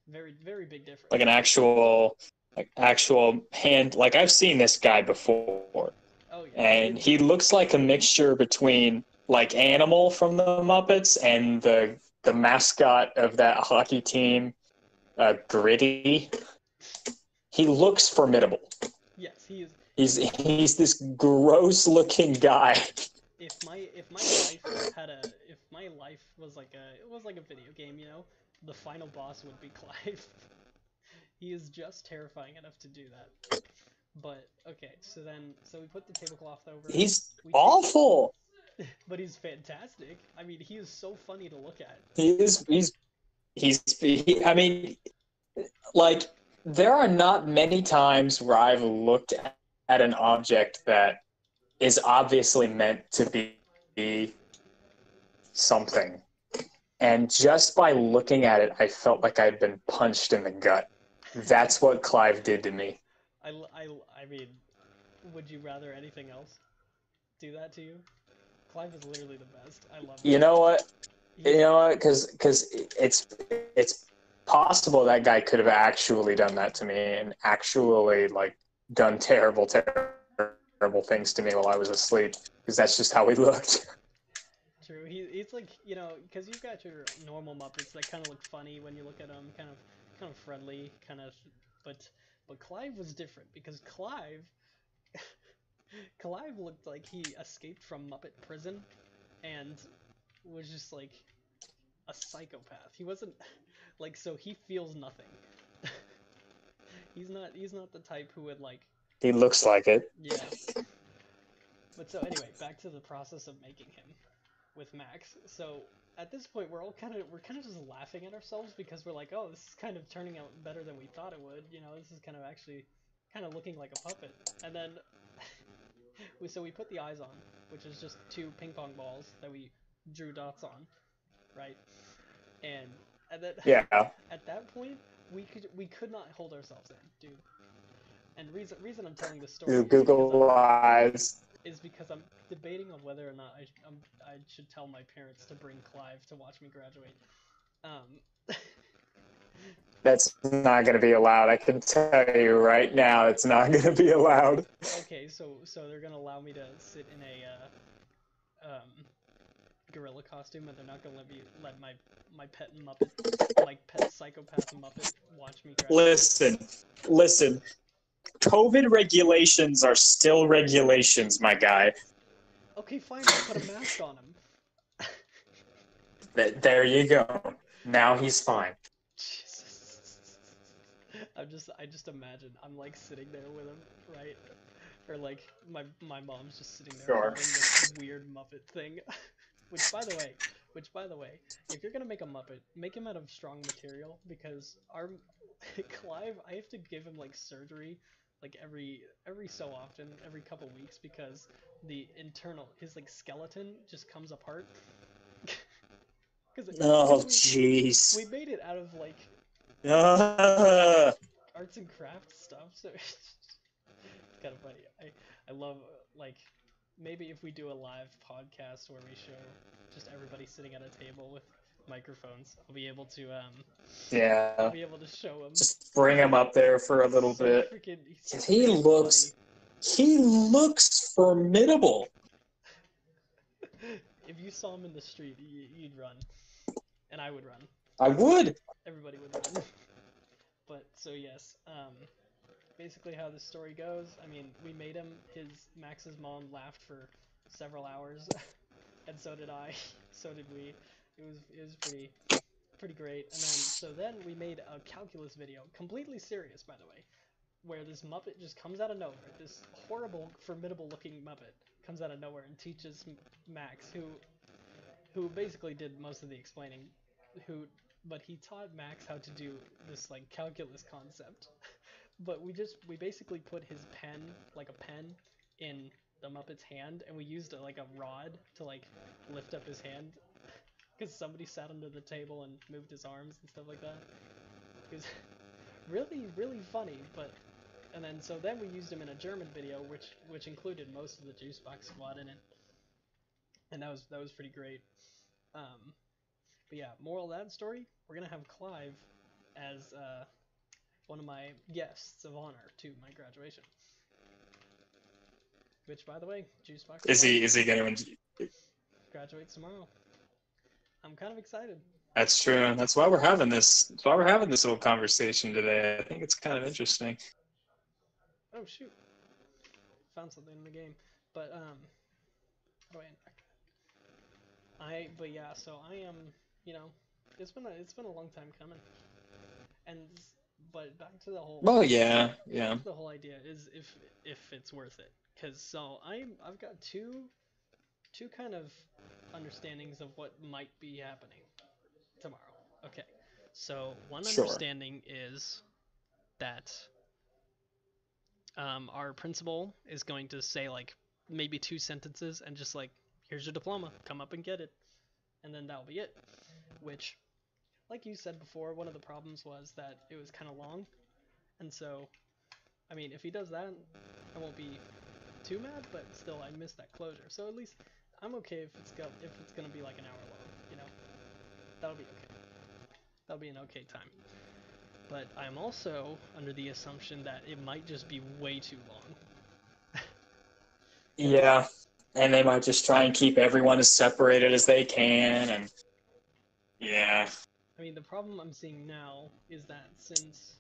Speaker 2: Very, very big difference.
Speaker 1: Like an actual, like actual hand. Like I've seen this guy before,
Speaker 2: oh.
Speaker 1: And he looks like a mixture between like Animal from the Muppets and the the mascot of that hockey team, uh, Gritty. He looks formidable.
Speaker 2: Yes, he is.
Speaker 1: He's he's this gross looking guy.
Speaker 2: if my if my life had a if my life was like a it was like a video game, you know, the final boss would be (laughs) Clive. he is just terrifying enough to do that. But okay, so then so we put the tablecloth over.
Speaker 1: He's
Speaker 2: we
Speaker 1: awful. (laughs)
Speaker 2: but he's fantastic. I mean, he is so funny to look at.
Speaker 1: He is he's he's he, I mean like there are not many times where I've looked at an object that is obviously meant to be something. And just by looking at it, I felt like I'd been punched in the gut. That's what Clive did to me.
Speaker 2: I, I, I mean, would you rather anything else do that to you? Clive is literally the best. I love him.
Speaker 1: You know what?
Speaker 2: He-
Speaker 1: You know what? Because because it's it's possible that guy could have actually done that to me and actually like done terrible terrible things to me while I was asleep. Because that's just how he looked.
Speaker 2: True. He, he's like you know because you've got your normal Muppets that kind of look funny when you look at them, kind of kind of friendly, kind of. But but Clive was different because Clive. (laughs) Clive looked like he escaped from Muppet prison, and was just like a psychopath. He wasn't (laughs) like so he feels nothing. (laughs) he's not he's not the type who would like
Speaker 1: He looks like it.
Speaker 2: yeah. But so anyway, back to the process of making him with Max. So at this point, we're all kind of we're kind of just laughing at ourselves because we're like, oh, this is kind of turning out better than we thought it would. You know, this is kind of actually kind of looking like a puppet. And then (laughs) we so we put the eyes on, which is just two ping pong balls that we drew dots on, right? And and then
Speaker 1: Yeah. (laughs)
Speaker 2: at that point, we could we could not hold ourselves in, dude. And reason reason I'm telling this story
Speaker 1: You
Speaker 2: is because
Speaker 1: Google eyes.
Speaker 2: Is because I'm debating on whether or not I, I'm, I should tell my parents to bring Clive to watch me graduate. Um, (laughs)
Speaker 1: That's not going to be allowed. I can tell you right now, it's not going to be allowed.
Speaker 2: okay, so so they're gonna allow me to sit in a uh, um, gorilla costume, and they're not gonna let me let my my pet Muppet, like pet psychopath Muppet, watch me graduate.
Speaker 1: Listen, listen. COVID regulations are still regulations, my guy.
Speaker 2: Okay, fine. I'll put a mask on him.
Speaker 1: There you go. Now he's fine.
Speaker 2: Jesus. I'm just I just imagine I'm like sitting there with him, right? Or like my my mom's just sitting there
Speaker 1: Sure.
Speaker 2: this weird Muppet thing. (laughs) which by the way, which by the way, if you're gonna make a Muppet, make him out of strong material because our (laughs) Clive, I have to give him like surgery like every every so often, every couple weeks because the internal his like skeleton just comes apart. (laughs) Because
Speaker 1: Oh, jeez.
Speaker 2: we made it out of like
Speaker 1: Ah.
Speaker 2: arts and crafts stuff, so (laughs) it's kind of funny. I I love like maybe if we do a live podcast where we show just everybody sitting at a table with microphones, I'll be able to um
Speaker 1: yeah, I'll
Speaker 2: be able to show him.
Speaker 1: Just bring him up there for a little bit.
Speaker 2: Freaking, so
Speaker 1: he
Speaker 2: freaking
Speaker 1: looks- He looks formidable. (laughs)
Speaker 2: if you saw him in the street, you'd run, and I would run.
Speaker 1: I would.
Speaker 2: everybody would win. (laughs) but so yes, um, basically how this story goes. I mean, we made him. His Max's mom laughed for several hours, (laughs) and so did I. (laughs) So did we. It was it was pretty pretty great. And then so then we made a calculus video, completely serious by the way, where this Muppet just comes out of nowhere. This horrible, formidable looking Muppet comes out of nowhere and teaches Max, who who basically did most of the explaining, who but he taught Max how to do this like calculus concept. (laughs) but we just we basically put his pen like a pen in the Muppet's hand, and we used a, like a rod to like lift up his hand because somebody sat under the table and moved his arms and stuff like that. It was (laughs) really really funny, but and then so then we used him in a German video, which which included most of the Juice Box Squad in it, and that was that was pretty great. Um, but yeah, moral of that story: we're gonna have Clive as uh, one of my guests of honor to my graduation. Which, by the way, Juice
Speaker 1: Box
Speaker 2: Is
Speaker 1: he is he going to?
Speaker 2: graduates tomorrow. I'm kind of excited.
Speaker 1: That's true. And that's why we're having this. That's why we're having this little conversation today. I think it's kind of interesting.
Speaker 2: Oh shoot! Found something in the game, but um, how do I? I but yeah, so I am. You know, it's been a it's been a long time coming, and but back to the whole.
Speaker 1: Well, yeah, yeah.
Speaker 2: The whole idea is if if it's worth it, because so I'm I've got two two kind of understandings of what might be happening tomorrow. Okay, so one
Speaker 1: Sure.
Speaker 2: understanding is that um, our principal is going to say like maybe two sentences and just like here's your diploma, come up and get it, and then that'll be it. Which, like you said before, one of the problems was that it was kind of long, and so I mean, if he does that, I won't be too mad, but still, I miss that closure. So at least I'm okay if it's go if it's gonna be like an hour long, you know. That'll be okay. That'll be an okay time. But I'm also under the assumption that it might just be way too long. (laughs)
Speaker 1: Yeah, and they might just try and keep everyone as separated as they can, and yeah,
Speaker 2: I mean, the problem I'm seeing now is that since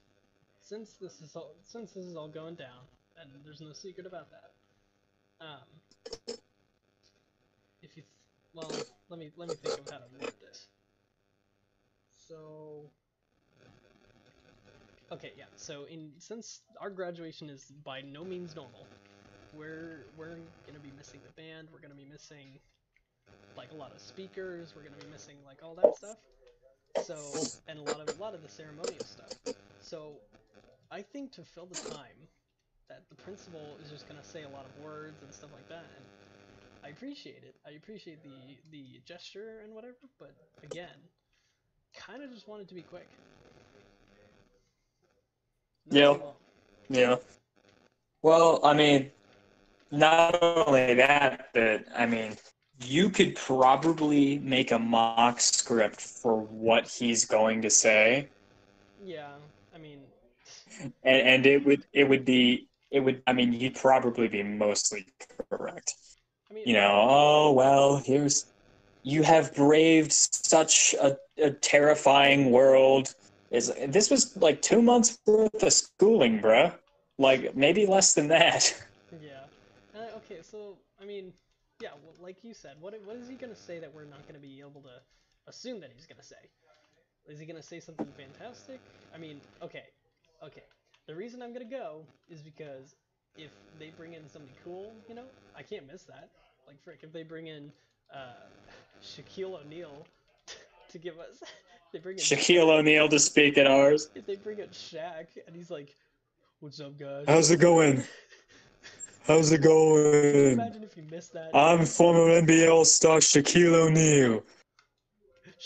Speaker 2: since this is all since this is all going down, and there's no secret about that. Um, if you, well, let me let me think of how to word this. So, okay, yeah. So in since our graduation is by no means normal, we're we're gonna be missing the band. We're gonna be missing like a lot of speakers. We're gonna be missing like all that stuff. So and a lot of a lot of the ceremonial stuff. So I think to fill the time that the principal is just gonna say a lot of words and stuff like that, and I appreciate it. I appreciate the the gesture and whatever, but again, kind of just want it to be quick. Not
Speaker 1: Yeah.
Speaker 2: long.
Speaker 1: yeah. Well, I mean, not only that, but I mean, you could probably make a mock script for what he's going to say,
Speaker 2: Yeah, I mean,
Speaker 1: and, and it would it would be it would I mean you'd probably be mostly correct.
Speaker 2: I mean,
Speaker 1: You know, oh well, here's you have braved such a, a terrifying world. Is this was like two months worth of schooling, bruh? Like maybe less than that. (laughs)
Speaker 2: Yeah. Uh, okay, so I mean, yeah, well, like you said, what what is he gonna say that we're not gonna be able to assume that he's gonna say? Is he gonna say something fantastic? I mean, okay, okay. The reason I'm gonna go is because if they bring in somebody cool, you know, I can't miss that. Like frick, if they bring in uh, (laughs) Shaquille O'Neal (laughs) to give us, (laughs) they bring in
Speaker 1: Shaquille O'Neal to speak at ours.
Speaker 2: If they bring in Shaq and he's like, "What's up, guys?"
Speaker 1: How's it going? How's it going?
Speaker 2: imagine if you missed that?
Speaker 1: I'm former NBA star Shaquille O'Neal.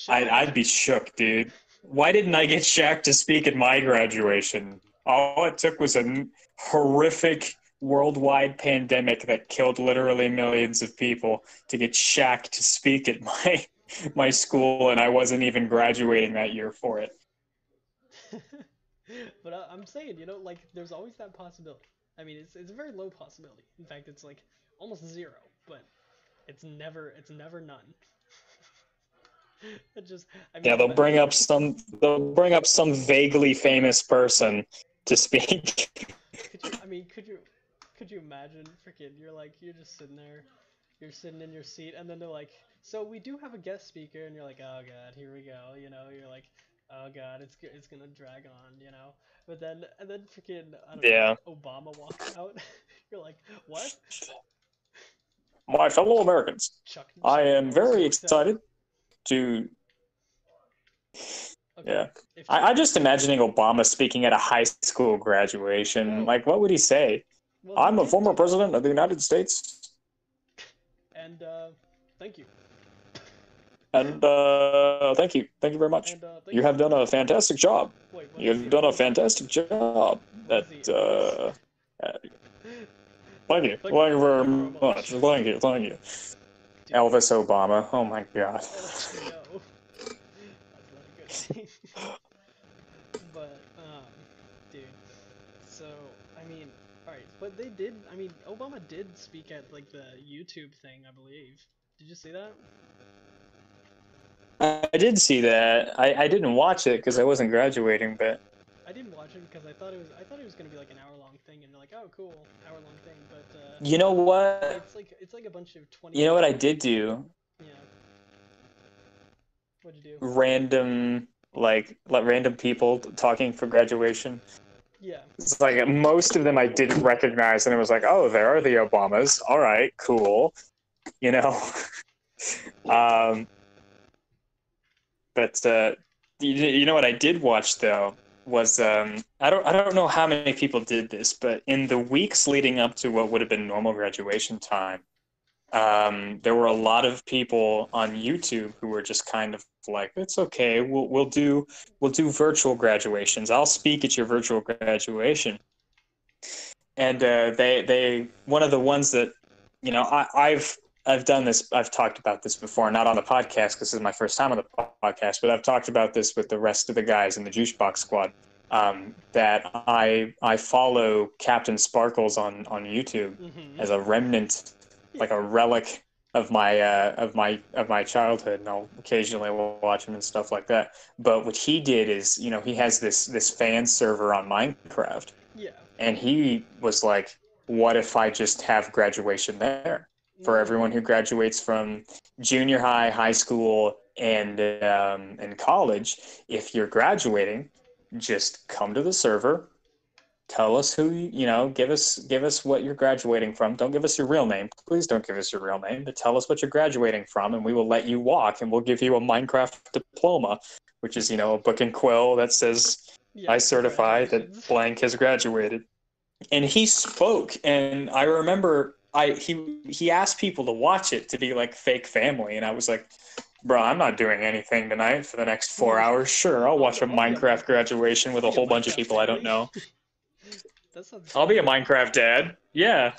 Speaker 1: I'd, I'd be shook, dude. Why didn't I get Shaq to speak at my graduation? All it took was a horrific worldwide pandemic that killed literally millions of people to get Shaq to speak at my (laughs) my school, and I wasn't even graduating that year for it. (laughs)
Speaker 2: but I, I'm saying, you know, like there's always that possibility. I mean, it's it's a very low possibility. In fact, it's like almost zero, but it's never it's never none. (laughs) it just I mean,
Speaker 1: Yeah, they'll bring up some they'll bring up some vaguely famous person to speak.
Speaker 2: Could you, I mean, could you could you imagine? Freaking, you're like you're just sitting there, you're sitting in your seat, and then they're like, "So we do have a guest speaker," and you're like, "Oh god, here we go." You know, you're like, "Oh god, it's it's gonna drag on," you know. But then and then freaking I don't
Speaker 1: Yeah.
Speaker 2: know, Obama walks out. (laughs) you're like, "What?"
Speaker 1: My fellow Americans,
Speaker 2: Chuck.
Speaker 1: I am very
Speaker 2: out.
Speaker 1: excited to
Speaker 2: Okay,
Speaker 1: yeah.
Speaker 2: If
Speaker 1: I, I'm just imagining Obama speaking at a high school graduation. Like, what would he say?
Speaker 2: well,
Speaker 1: I'm a former president of the United States.
Speaker 2: And uh, thank you.
Speaker 1: And uh, thank you, thank you very much.
Speaker 2: And uh,
Speaker 1: You have done a fantastic job.
Speaker 2: Wait,
Speaker 1: You've done a fantastic job. At
Speaker 2: What is the-
Speaker 1: uh, (laughs) thank you, thank you very much. Thank you, thank you. Elvis Obama. Oh my God.
Speaker 2: I'll let you know. That's not a good thing. (laughs) but, um, dude. So, I mean, alright, but they did, I mean, Obama did speak at, like, the YouTube thing, I believe. Did you see that?
Speaker 1: I did see that. I, I didn't watch it because I wasn't graduating, but
Speaker 2: I didn't watch it because I thought it was, I thought it was gonna be like an hour long thing, and they're like, oh, cool, hour long thing, but, uh,
Speaker 1: you know what?
Speaker 2: it's like, it's like a bunch of 20
Speaker 1: You know what I did do?
Speaker 2: Yeah. What'd you do?
Speaker 1: Random, like, like random people talking for graduation.
Speaker 2: Yeah.
Speaker 1: It's like most of them I didn't recognize, and it was like, oh, there are the Obamas. All right, cool. You know. (laughs) um, but uh, you, you know what I did watch though was um, I don't I don't know how many people did this, but in the weeks leading up to what would have been normal graduation time, um, there were a lot of people on YouTube who were just kind of like, "It's okay, we'll we'll do we'll do virtual graduations. I'll speak at your virtual graduation." And uh, they they one of the ones that you know I, I've I've done this. I've talked about this before, not on the podcast because this is my first time on the podcast, but I've talked about this with the rest of the guys in the Juice Box Squad. Um, that I I follow Captain Sparklez on on YouTube
Speaker 2: Mm-hmm.
Speaker 1: as a remnant, like a relic of my uh, of my of my childhood, and I'll occasionally watch him and stuff like that. But what he did is, you know, he has this this fan server on Minecraft,
Speaker 2: Yeah.
Speaker 1: and he was like, "What if I just have graduation there?" For everyone who graduates from junior high, high school, and um, and college. If you're graduating, just come to the server. Tell us who you you know. Give us give us what you're graduating from. Don't give us your real name, please. Don't give us your real name, but tell us what you're graduating from, and we will let you walk, and we'll give you a Minecraft diploma, which is you know a book and quill that says
Speaker 2: Yeah,
Speaker 1: I certify that blank has graduated. And he spoke, and I remember I he he asked people to watch it to be like fake family, and I was like, bro, I'm not doing anything tonight for the next four hours. Sure, I'll watch a Minecraft graduation with a whole bunch of people I don't know. (laughs) I'll be a. Minecraft dad. Yeah,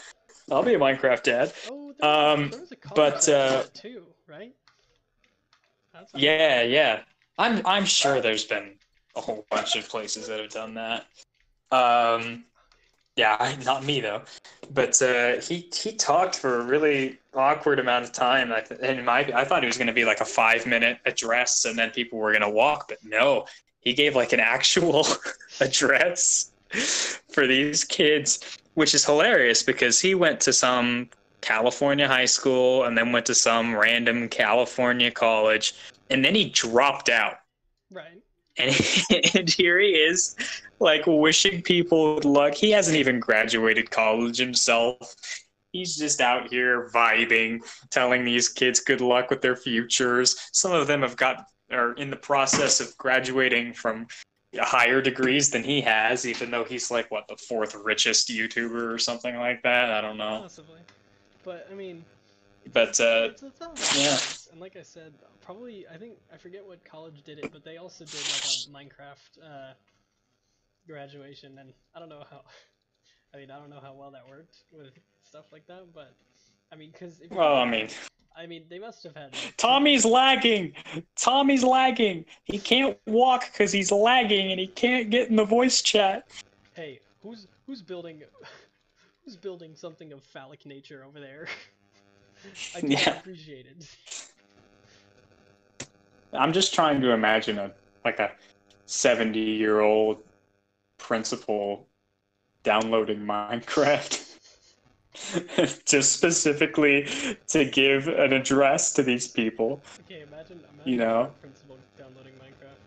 Speaker 1: I'll be a Minecraft dad.
Speaker 2: Oh,
Speaker 1: Um,
Speaker 2: there was a college
Speaker 1: but, uh,
Speaker 2: too, right?
Speaker 1: Yeah, yeah. I'm I'm sure there's been a whole bunch of places that have done that. Um, yeah, (laughs) not me though. But uh, he he talked for a really awkward amount of time. I th- my I thought it was going to be like a five minute address, and then people were going to walk. But no, he gave like an actual (laughs) address for these kids, which is hilarious because he went to some California high school and then went to some random California college and then he dropped out
Speaker 2: Right.
Speaker 1: And, (laughs) and here he is like wishing people good luck. He hasn't even graduated college himself. He's just out here vibing telling these kids good luck with their futures. Some of them have got are in the process of graduating from higher degrees than he has even though he's like what the fourth richest youtuber or something like that? I don't know.
Speaker 2: Possibly. But I mean,
Speaker 1: but uh
Speaker 2: it's, it's all
Speaker 1: yeah.
Speaker 2: And like I said, probably I think I forget what college did it, but they also did like a Minecraft uh, graduation, and I don't know how. (laughs) I mean, I don't know how well that worked with stuff like that, but I mean, because
Speaker 1: well i mean
Speaker 2: I mean, they must have had. like,
Speaker 1: Tommy's lagging. Tommy's lagging. He can't walk because he's lagging and he can't get in the voice chat.
Speaker 2: Hey, who's who's building (laughs) who's building something of phallic nature over there? (laughs) (laughs) I can
Speaker 1: Yeah.
Speaker 2: appreciate it.
Speaker 1: I'm just trying to imagine a like a 70 year old principal downloading Minecraft. (laughs) just specifically to give an address to these people.
Speaker 2: Okay, imagine, imagine
Speaker 1: You know?
Speaker 2: principal downloading Minecraft.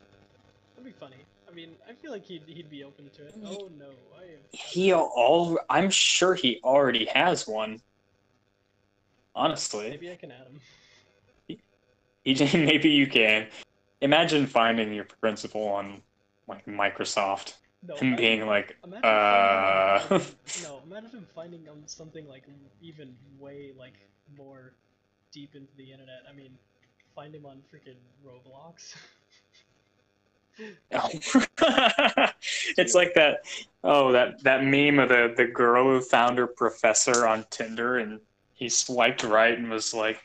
Speaker 2: That'd be funny. I mean, I feel like he'd he'd be open to it. Oh no, I am.
Speaker 1: He all I'm sure he already has one. Honestly.
Speaker 2: Maybe I can add him. (laughs)
Speaker 1: EJ, maybe you can. Imagine finding your principal on like Microsoft
Speaker 2: No,
Speaker 1: and being like,
Speaker 2: imagine
Speaker 1: uh,
Speaker 2: finding, (laughs) no, imagine finding um, something like even way like more deep into the internet. I mean, find him on freaking Roblox. (laughs)
Speaker 1: it's like that oh that that meme of the the girl who found her professor on Tinder and he swiped right and was like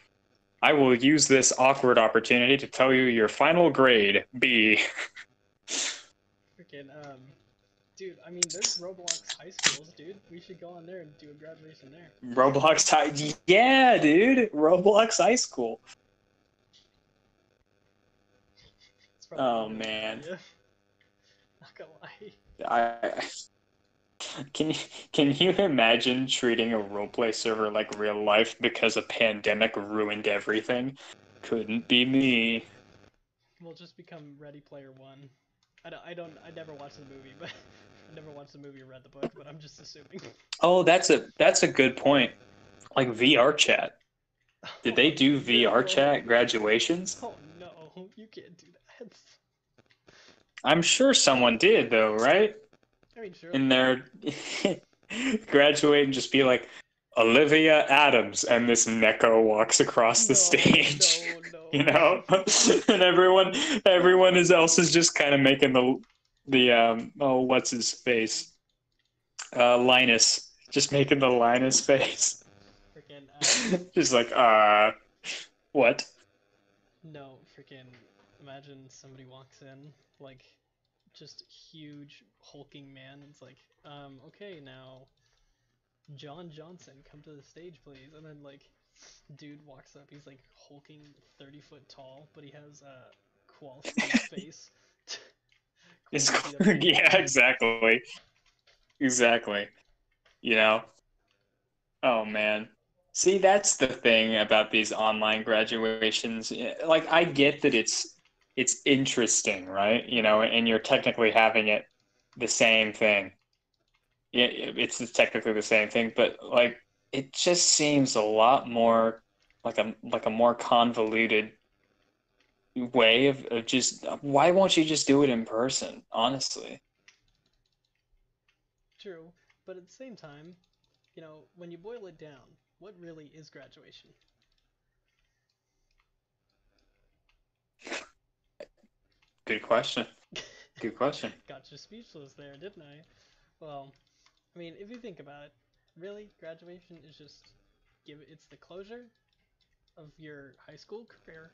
Speaker 1: I will use this awkward opportunity to tell you your final grade B.
Speaker 2: freaking um dude, I mean there's Roblox high schools, dude. We should go on there and do a graduation there.
Speaker 1: Roblox high yeah, dude. Roblox high school. Oh, man. (laughs)
Speaker 2: Not gonna lie.
Speaker 1: I can you can you imagine treating a roleplay server like real life because a pandemic ruined everything? Couldn't be me.
Speaker 2: We'll just become Ready Player One. I don't, I don't, I never watched the movie, but (laughs) I never watched the movie or read the book, but I'm just assuming.
Speaker 1: Oh, that's a that's a good point. Like VR chat. Did they do (laughs) VR chat graduations?
Speaker 2: Oh no, you can't do that.
Speaker 1: I'm sure someone did though, right?
Speaker 2: I mean, sure.
Speaker 1: In there, (laughs) graduate and just be like Olivia Adams and this Neko walks across the
Speaker 2: No,
Speaker 1: stage.
Speaker 2: No, no. (laughs)
Speaker 1: you know (laughs) and everyone everyone is else is just kind of making the the um oh what's his face uh linus just making the linus face
Speaker 2: Freaking, uh,
Speaker 1: just like uh what
Speaker 2: no, freaking. Imagine somebody walks in, like, just huge hulking man. It's like, um, okay, now, John Johnson, come to the stage, please. And then like, dude walks up. He's like hulking, thirty foot tall, but he has a (laughs) (laughs) quality face.
Speaker 1: it's (laughs) yeah exactly exactly you know oh man see that's the thing about these online graduations like i get that it's it's interesting right? You know and you're technically having it the same thing. Yeah it's technically the same thing but like it just seems a lot more like a like a more convoluted way of, of just why won't you just do it in person honestly?
Speaker 2: True, but at the same time, you know, when you boil it down, what really is graduation?
Speaker 1: Good question good question (laughs)
Speaker 2: Got you speechless there, didn't I? Well, I mean, if you think about it, really, graduation is just give it's the closure of your high school career.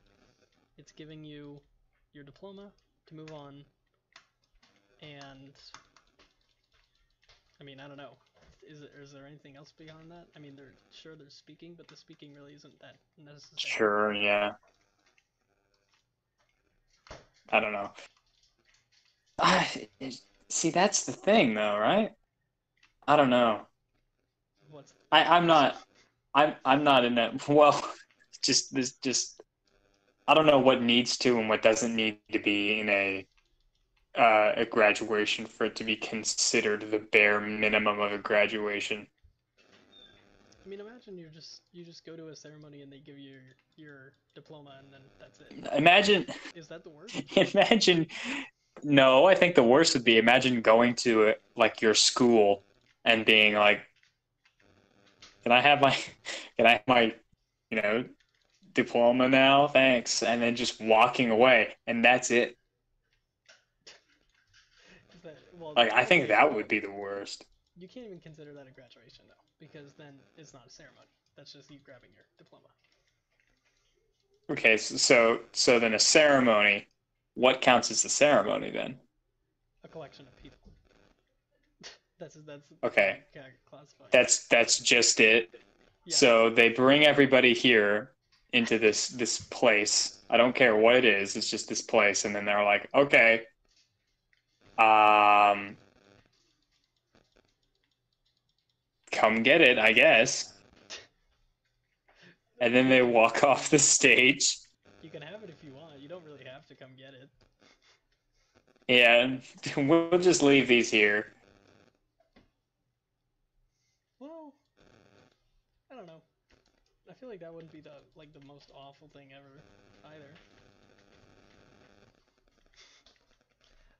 Speaker 2: It's giving you your diploma to move on, and I mean, I don't know. Is it, is there anything else beyond that? I mean, they're sure they're speaking, but the speaking really isn't that necessary.
Speaker 1: Sure, yeah. I don't know. It- see, that's the thing, though, right? I don't know. I, I'm not. I'm. I'm not in that. (laughs) Well, just this. Just. I don't know what needs to and what doesn't need to be in a. Uh, a graduation for it to be considered the bare minimum of a graduation.
Speaker 2: I mean, imagine you just you just go to a ceremony and they give you your, your diploma and then that's it.
Speaker 1: Imagine. (laughs)
Speaker 2: Is that the worst?
Speaker 1: imagine no i think the worst would be imagine going to like your school and being like can i have my (laughs) can i have my you know diploma now thanks and then just walking away and that's it.
Speaker 2: that, well,
Speaker 1: like i think that would be the worst
Speaker 2: You can't even consider that a graduation though, because then it's not a ceremony. That's just you grabbing your diploma.
Speaker 1: okay so so, then a ceremony what counts as a ceremony then
Speaker 2: A collection of people. (laughs) that's that's
Speaker 1: Okay.
Speaker 2: Classified.
Speaker 1: that's that's just it
Speaker 2: yeah.
Speaker 1: So they bring everybody here into this this place. I don't care what it is. It's just this place, and then they're like, okay, um, come get it, I guess. And then they walk (laughs) off the stage.
Speaker 2: you can have it if you want. You don't really have to come get it.
Speaker 1: Yeah, (laughs) we'll just leave these here.
Speaker 2: Well, I don't know. I feel like that wouldn't be the like the most awful thing ever either.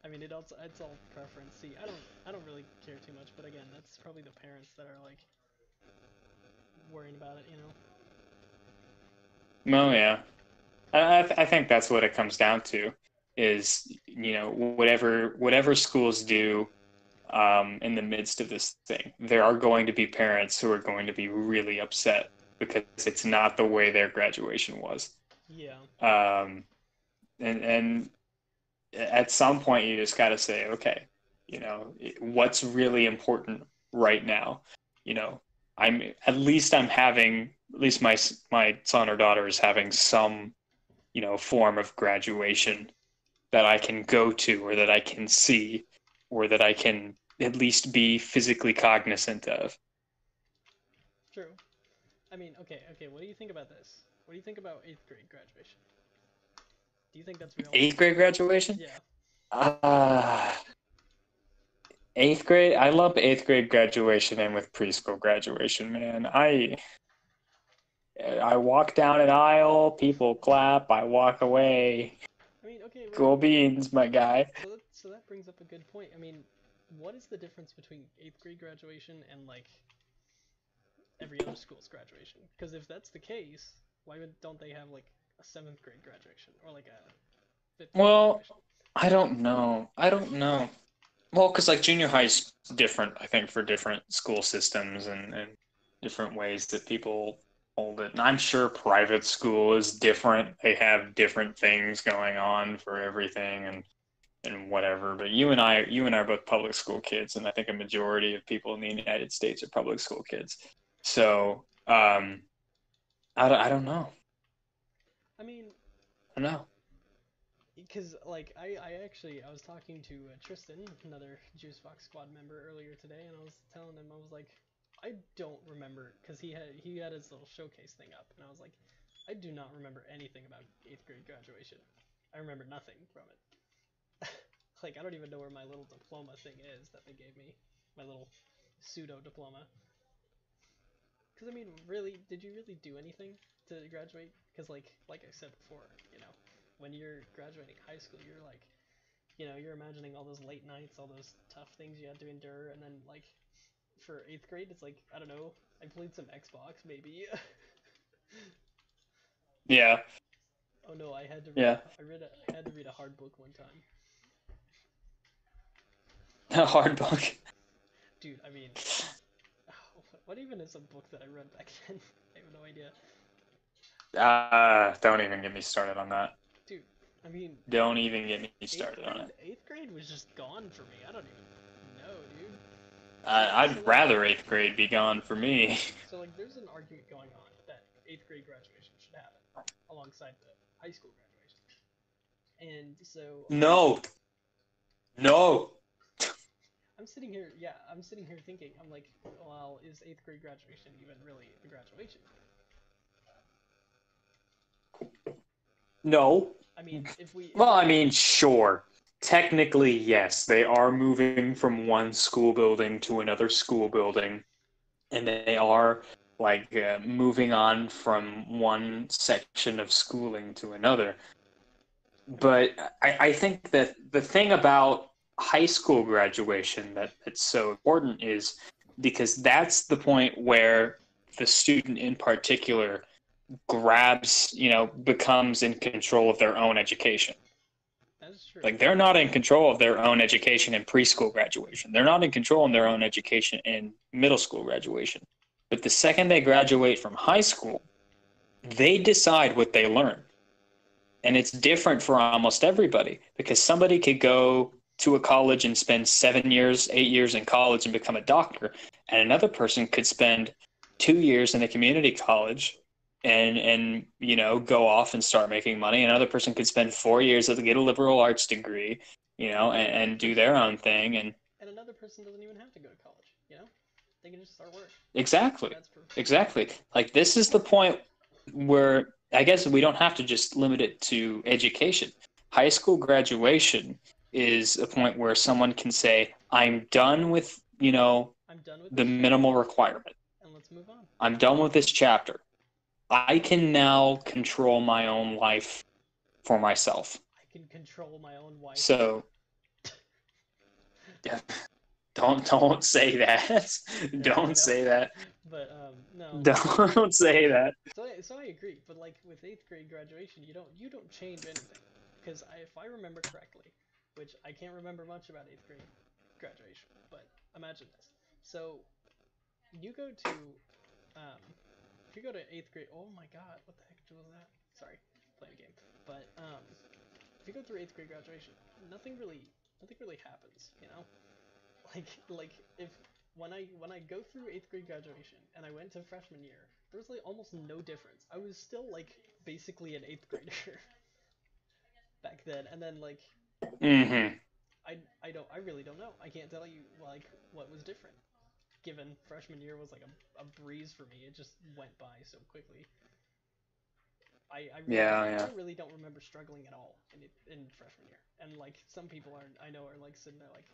Speaker 2: I mean, it also it's all preference. See, I don't I don't really care too much, but again, that's probably the parents that are like worrying about it, you know.
Speaker 1: Well, yeah. I, I, th- I think that's what it comes down to is, you know, whatever whatever schools do um, in the midst of this thing, there are going to be parents who are going to be really upset because it's not the way their graduation was.
Speaker 2: Yeah.
Speaker 1: Um, and and at some point you just got to say, okay, you know, what's really important right now? You know, I'm at least I'm having at least my my son or daughter is having some you know form of graduation that I can go to or that I can see or that I can at least be physically cognizant of.
Speaker 2: True. I mean, okay, okay. What do you think about this? What do you think about eighth grade graduation? Do you think that's real?
Speaker 1: Eighth grade graduation?
Speaker 2: Yeah.
Speaker 1: Uh, eighth grade. I love eighth grade graduation and with preschool graduation, man. I I walk down an aisle, people clap, I walk away.
Speaker 2: I mean, okay. well,
Speaker 1: Cool beans, my guy.
Speaker 2: So that, so that brings up a good point. I mean, what is the difference between eighth grade graduation and like every other school's graduation? Because if that's the case, why don't they have like a seventh grade graduation or like a fifth grade
Speaker 1: Well? I don't know. I don't know. Well, because like junior high is different, I think, for different school systems and, and different ways that people hold it. And I'm sure private school is different. They have different things going on for everything and and whatever. But you and I, you and I are both public school kids, and I think a majority of people in the United States are public school kids. So um, I don't, I don't know. Know.
Speaker 2: because like I, I actually I was talking to uh, Tristan, another Juice Box Squad member earlier today, and I was telling him I was like, I don't remember because he had he had his little showcase thing up, and I was like, I do not remember anything about eighth grade graduation. I remember nothing from it. (laughs) like I don't even know where my little diploma thing is that they gave me, my little pseudo diploma. Because I mean, really, did you really do anything to graduate? Because like like I said before, you know, when you're graduating high school, you're like, you know, you're imagining all those late nights, all those tough things you had to endure, and then like for eighth grade, it's like I don't know, I played some Xbox maybe. (laughs)
Speaker 1: Yeah.
Speaker 2: oh no, I had to. Read,
Speaker 1: Yeah.
Speaker 2: I read. A, I had to read a hard book one time, (laughs)
Speaker 1: A hard book.
Speaker 2: dude. I mean, (sighs) what even is a book that I read back then? (laughs) I have no idea,
Speaker 1: Uh, don't even get me started on that.
Speaker 2: dude. I mean,
Speaker 1: Don't even get me started on
Speaker 2: grade,
Speaker 1: it.
Speaker 2: eighth grade was just gone for me. I don't even know, dude.
Speaker 1: I, I'd rather eighth grade be gone for me. (laughs)
Speaker 2: So like, there's an argument going on that eighth grade graduation should happen alongside the high school graduation. And so
Speaker 1: No. No. (laughs)
Speaker 2: I'm sitting here, yeah, I'm sitting here thinking, I'm like, well, is eighth grade graduation even really a graduation?
Speaker 1: No.
Speaker 2: I mean, if we,
Speaker 1: Well, I mean, sure. Technically, yes, they are moving from one school building to another school building, and they are like uh, moving on from one section of schooling to another. But I, I think that the thing about high school graduation that, that's so important is because that's the point where the student in particular grabs, you know, becomes in control of their own education.
Speaker 2: that's true.
Speaker 1: Like they're not in control of their own education in preschool graduation. They're not in control of their own education in middle school graduation. But the second they graduate from high school, they decide what they learn. And it's different for almost everybody because somebody could go to a college and spend seven years, eight years in college and become a doctor, and another person could spend two years in a community college and and you know go off and start making money. Another person could spend four years to get a liberal arts degree, you know, and, and do their own thing. And
Speaker 2: and another person doesn't even have to go to college, you know? They can just start work.
Speaker 1: exactly, exactly. Like this is the point where I guess we don't have to just limit it to education. High school graduation is a point where someone can say, "I'm done with you know
Speaker 2: I'm done with
Speaker 1: the minimal requirement."
Speaker 2: and let's move on.
Speaker 1: I'm done with this chapter. I can now control my own life for myself.
Speaker 2: I can control my own wife.
Speaker 1: So, (laughs) yeah, don't don't say that. (laughs) Don't say that.
Speaker 2: But um, no. (laughs)
Speaker 1: Don't say that.
Speaker 2: So, so I agree, but like with eighth grade graduation, you don't you don't change anything, because if I remember correctly, which I can't remember much about eighth grade graduation, but imagine this. So you go to um, if you go to eighth grade, oh my god, what the heck was that? Sorry, playing a game. But um, if you go through eighth grade graduation, nothing really nothing really happens, you know. (laughs) Like like if when I when I go through eighth grade graduation and I went to freshman year, there was like almost no difference. I was still like basically an eighth grader (laughs) back then, and then like
Speaker 1: Mm-hmm.
Speaker 2: I I don't I really don't know. I can't tell you like what was different. Given freshman year was like a, a breeze for me, it just went by so quickly. I, I really,
Speaker 1: Yeah,
Speaker 2: I really don't remember struggling at all in in freshman year. And like some people are I know are like sitting there like,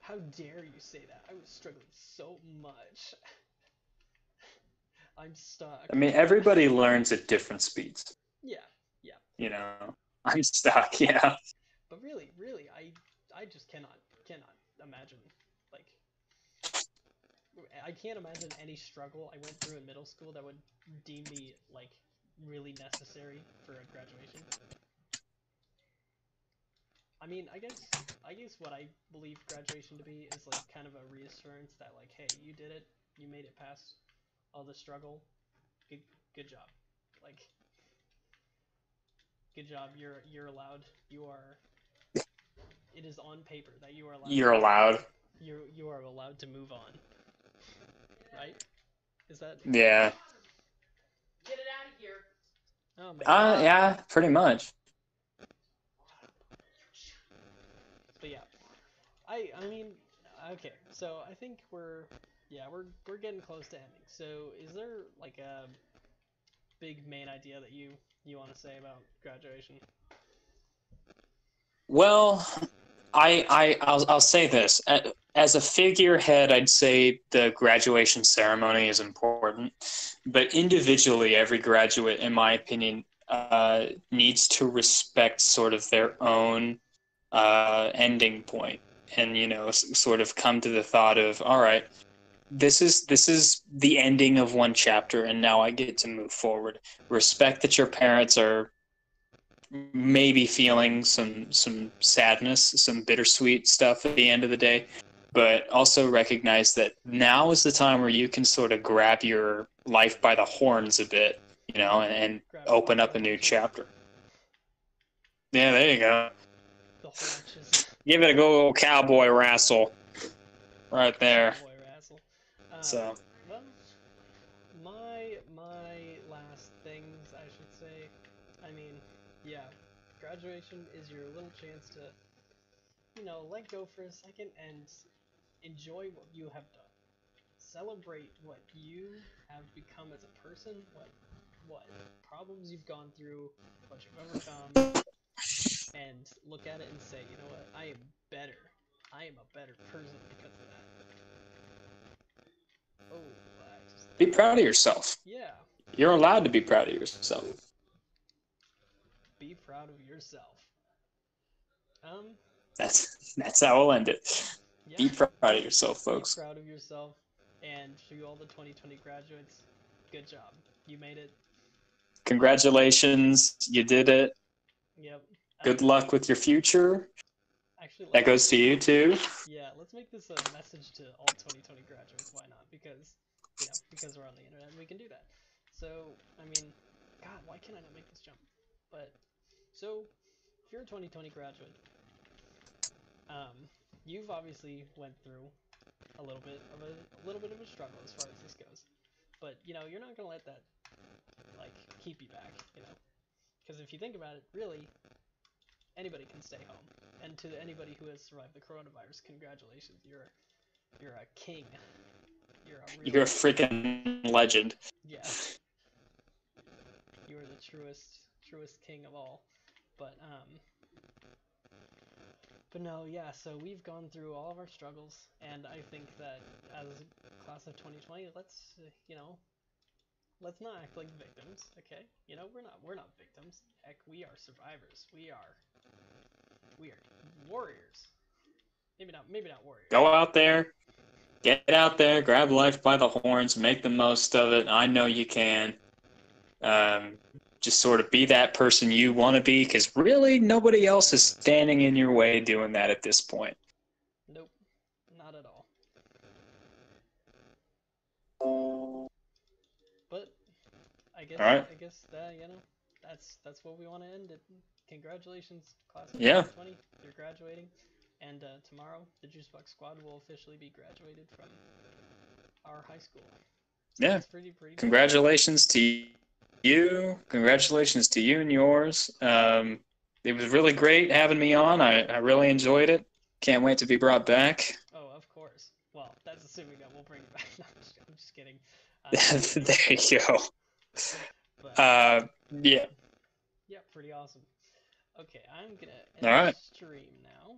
Speaker 2: how dare you say that? I was struggling so much. (laughs) I'm stuck.
Speaker 1: I mean, everybody learns at different speeds.
Speaker 2: Yeah, yeah.
Speaker 1: You know, I'm stuck. (laughs) Yeah.
Speaker 2: but really, really, I I just cannot cannot imagine I can't imagine any struggle I went through in middle school that would deem me like really necessary for a graduation. I mean, I guess I guess what I believe graduation to be is like kind of a reassurance that like, hey, you did it, you made it past all the struggle. Good good job. Like good job. You're you're allowed. You are it is on paper that you are allowed
Speaker 1: You're allowed.
Speaker 2: you you are allowed to move on. Right? Is that
Speaker 1: Yeah.
Speaker 3: Get it out of here.
Speaker 2: Oh my
Speaker 1: Uh, yeah, pretty much.
Speaker 2: But yeah. I I mean okay, so I think we're yeah, we're we're getting close to ending. So is there like a big main idea that you you want to say about graduation?
Speaker 1: Well, I, I, I'll, I'll say this. As a figurehead, I'd say the graduation ceremony is important, but individually, every graduate, in my opinion, uh, needs to respect sort of their own uh, ending point, and you know, sort of come to the thought of, all right, this is this is the ending of one chapter, and now I get to move forward. Respect that your parents are maybe feeling some some sadness, some bittersweet stuff at the end of the day, but also recognize that now is the time where you can sort of grab your life by the horns a bit, you know, and, and open up a new chapter. Yeah, there you go. Give it a go, old cowboy wrestle, right there.
Speaker 2: Boy Razzle. Um,
Speaker 1: So
Speaker 2: Well, my my last things I should say. I mean, yeah, graduation is your little chance to, you know, let go for a second and enjoy what you have done. Celebrate what you have become as a person, what what problems you've gone through, what you've overcome, and look at it and say, you know what, I am better. I am a better person because of that. Oh, I just
Speaker 1: be proud of yourself.
Speaker 2: yeah.
Speaker 1: You're allowed to be proud of yourself.
Speaker 2: Be proud of yourself. Um,
Speaker 1: That's that's how we'll end it.
Speaker 2: yeah.
Speaker 1: Be proud of yourself,
Speaker 2: Be
Speaker 1: folks.
Speaker 2: proud of yourself, and to all the 2020 graduates, good job. You made it.
Speaker 1: Congratulations, you did it.
Speaker 2: Yep.
Speaker 1: Good
Speaker 2: Um,
Speaker 1: luck with your future.
Speaker 2: Actually,
Speaker 1: That goes to you too.
Speaker 2: Yeah, let's make this a message to all 2020 graduates. Why not? Because, you know, because we're on the internet and we can do that. So, I mean, God, why can't I not make this jump? But, so, if you're a 2020 graduate, um, you've obviously went through a little bit of a, a little bit of a struggle as far as this goes. But, you know, you're not gonna let that, like, keep you back, you know? Because if you think about it, really, anybody can stay home. And to anybody who has survived the coronavirus, congratulations. You're you're a king. You're a real
Speaker 1: You're a freaking legend.
Speaker 2: yeah. You are the truest truest king of all. But um but no, yeah, so we've gone through all of our struggles and I think that as a class of 2020, let's uh, you know, let's not act like victims, okay? You know, we're not we're not victims. Heck, we are survivors. We are we are warriors. Maybe not maybe not warriors.
Speaker 1: Go out there, get out there, grab life by the horns, make the most of it. I know you can. Um, just sort of be that person you want to be, because really nobody else is standing in your way doing that at this point.
Speaker 2: Nope, not at all. But I guess
Speaker 1: Alright.
Speaker 2: I guess uh, you know that's that's what we want to end it. Congratulations, class of
Speaker 1: Yeah.
Speaker 2: 2020. You're graduating, and uh, tomorrow the Juice Box Squad will officially be graduated from our high school.
Speaker 1: Yeah.
Speaker 2: pretty pretty. cool.
Speaker 1: Congratulations to you. Congratulations to you and yours. Um, it was really great having me on. I, I really enjoyed it. Can't wait to be brought back.
Speaker 2: Oh, of course. Well, that's assuming that we'll bring it back. (laughs) No, I'm, just, I'm just kidding. (laughs) Uh,
Speaker 1: there you go.
Speaker 2: but,
Speaker 1: Uh, yeah.
Speaker 2: yeah, pretty awesome. Okay, I'm gonna end
Speaker 1: All right.
Speaker 2: stream now.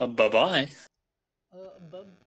Speaker 1: Uh, bye bye.
Speaker 2: Uh, bye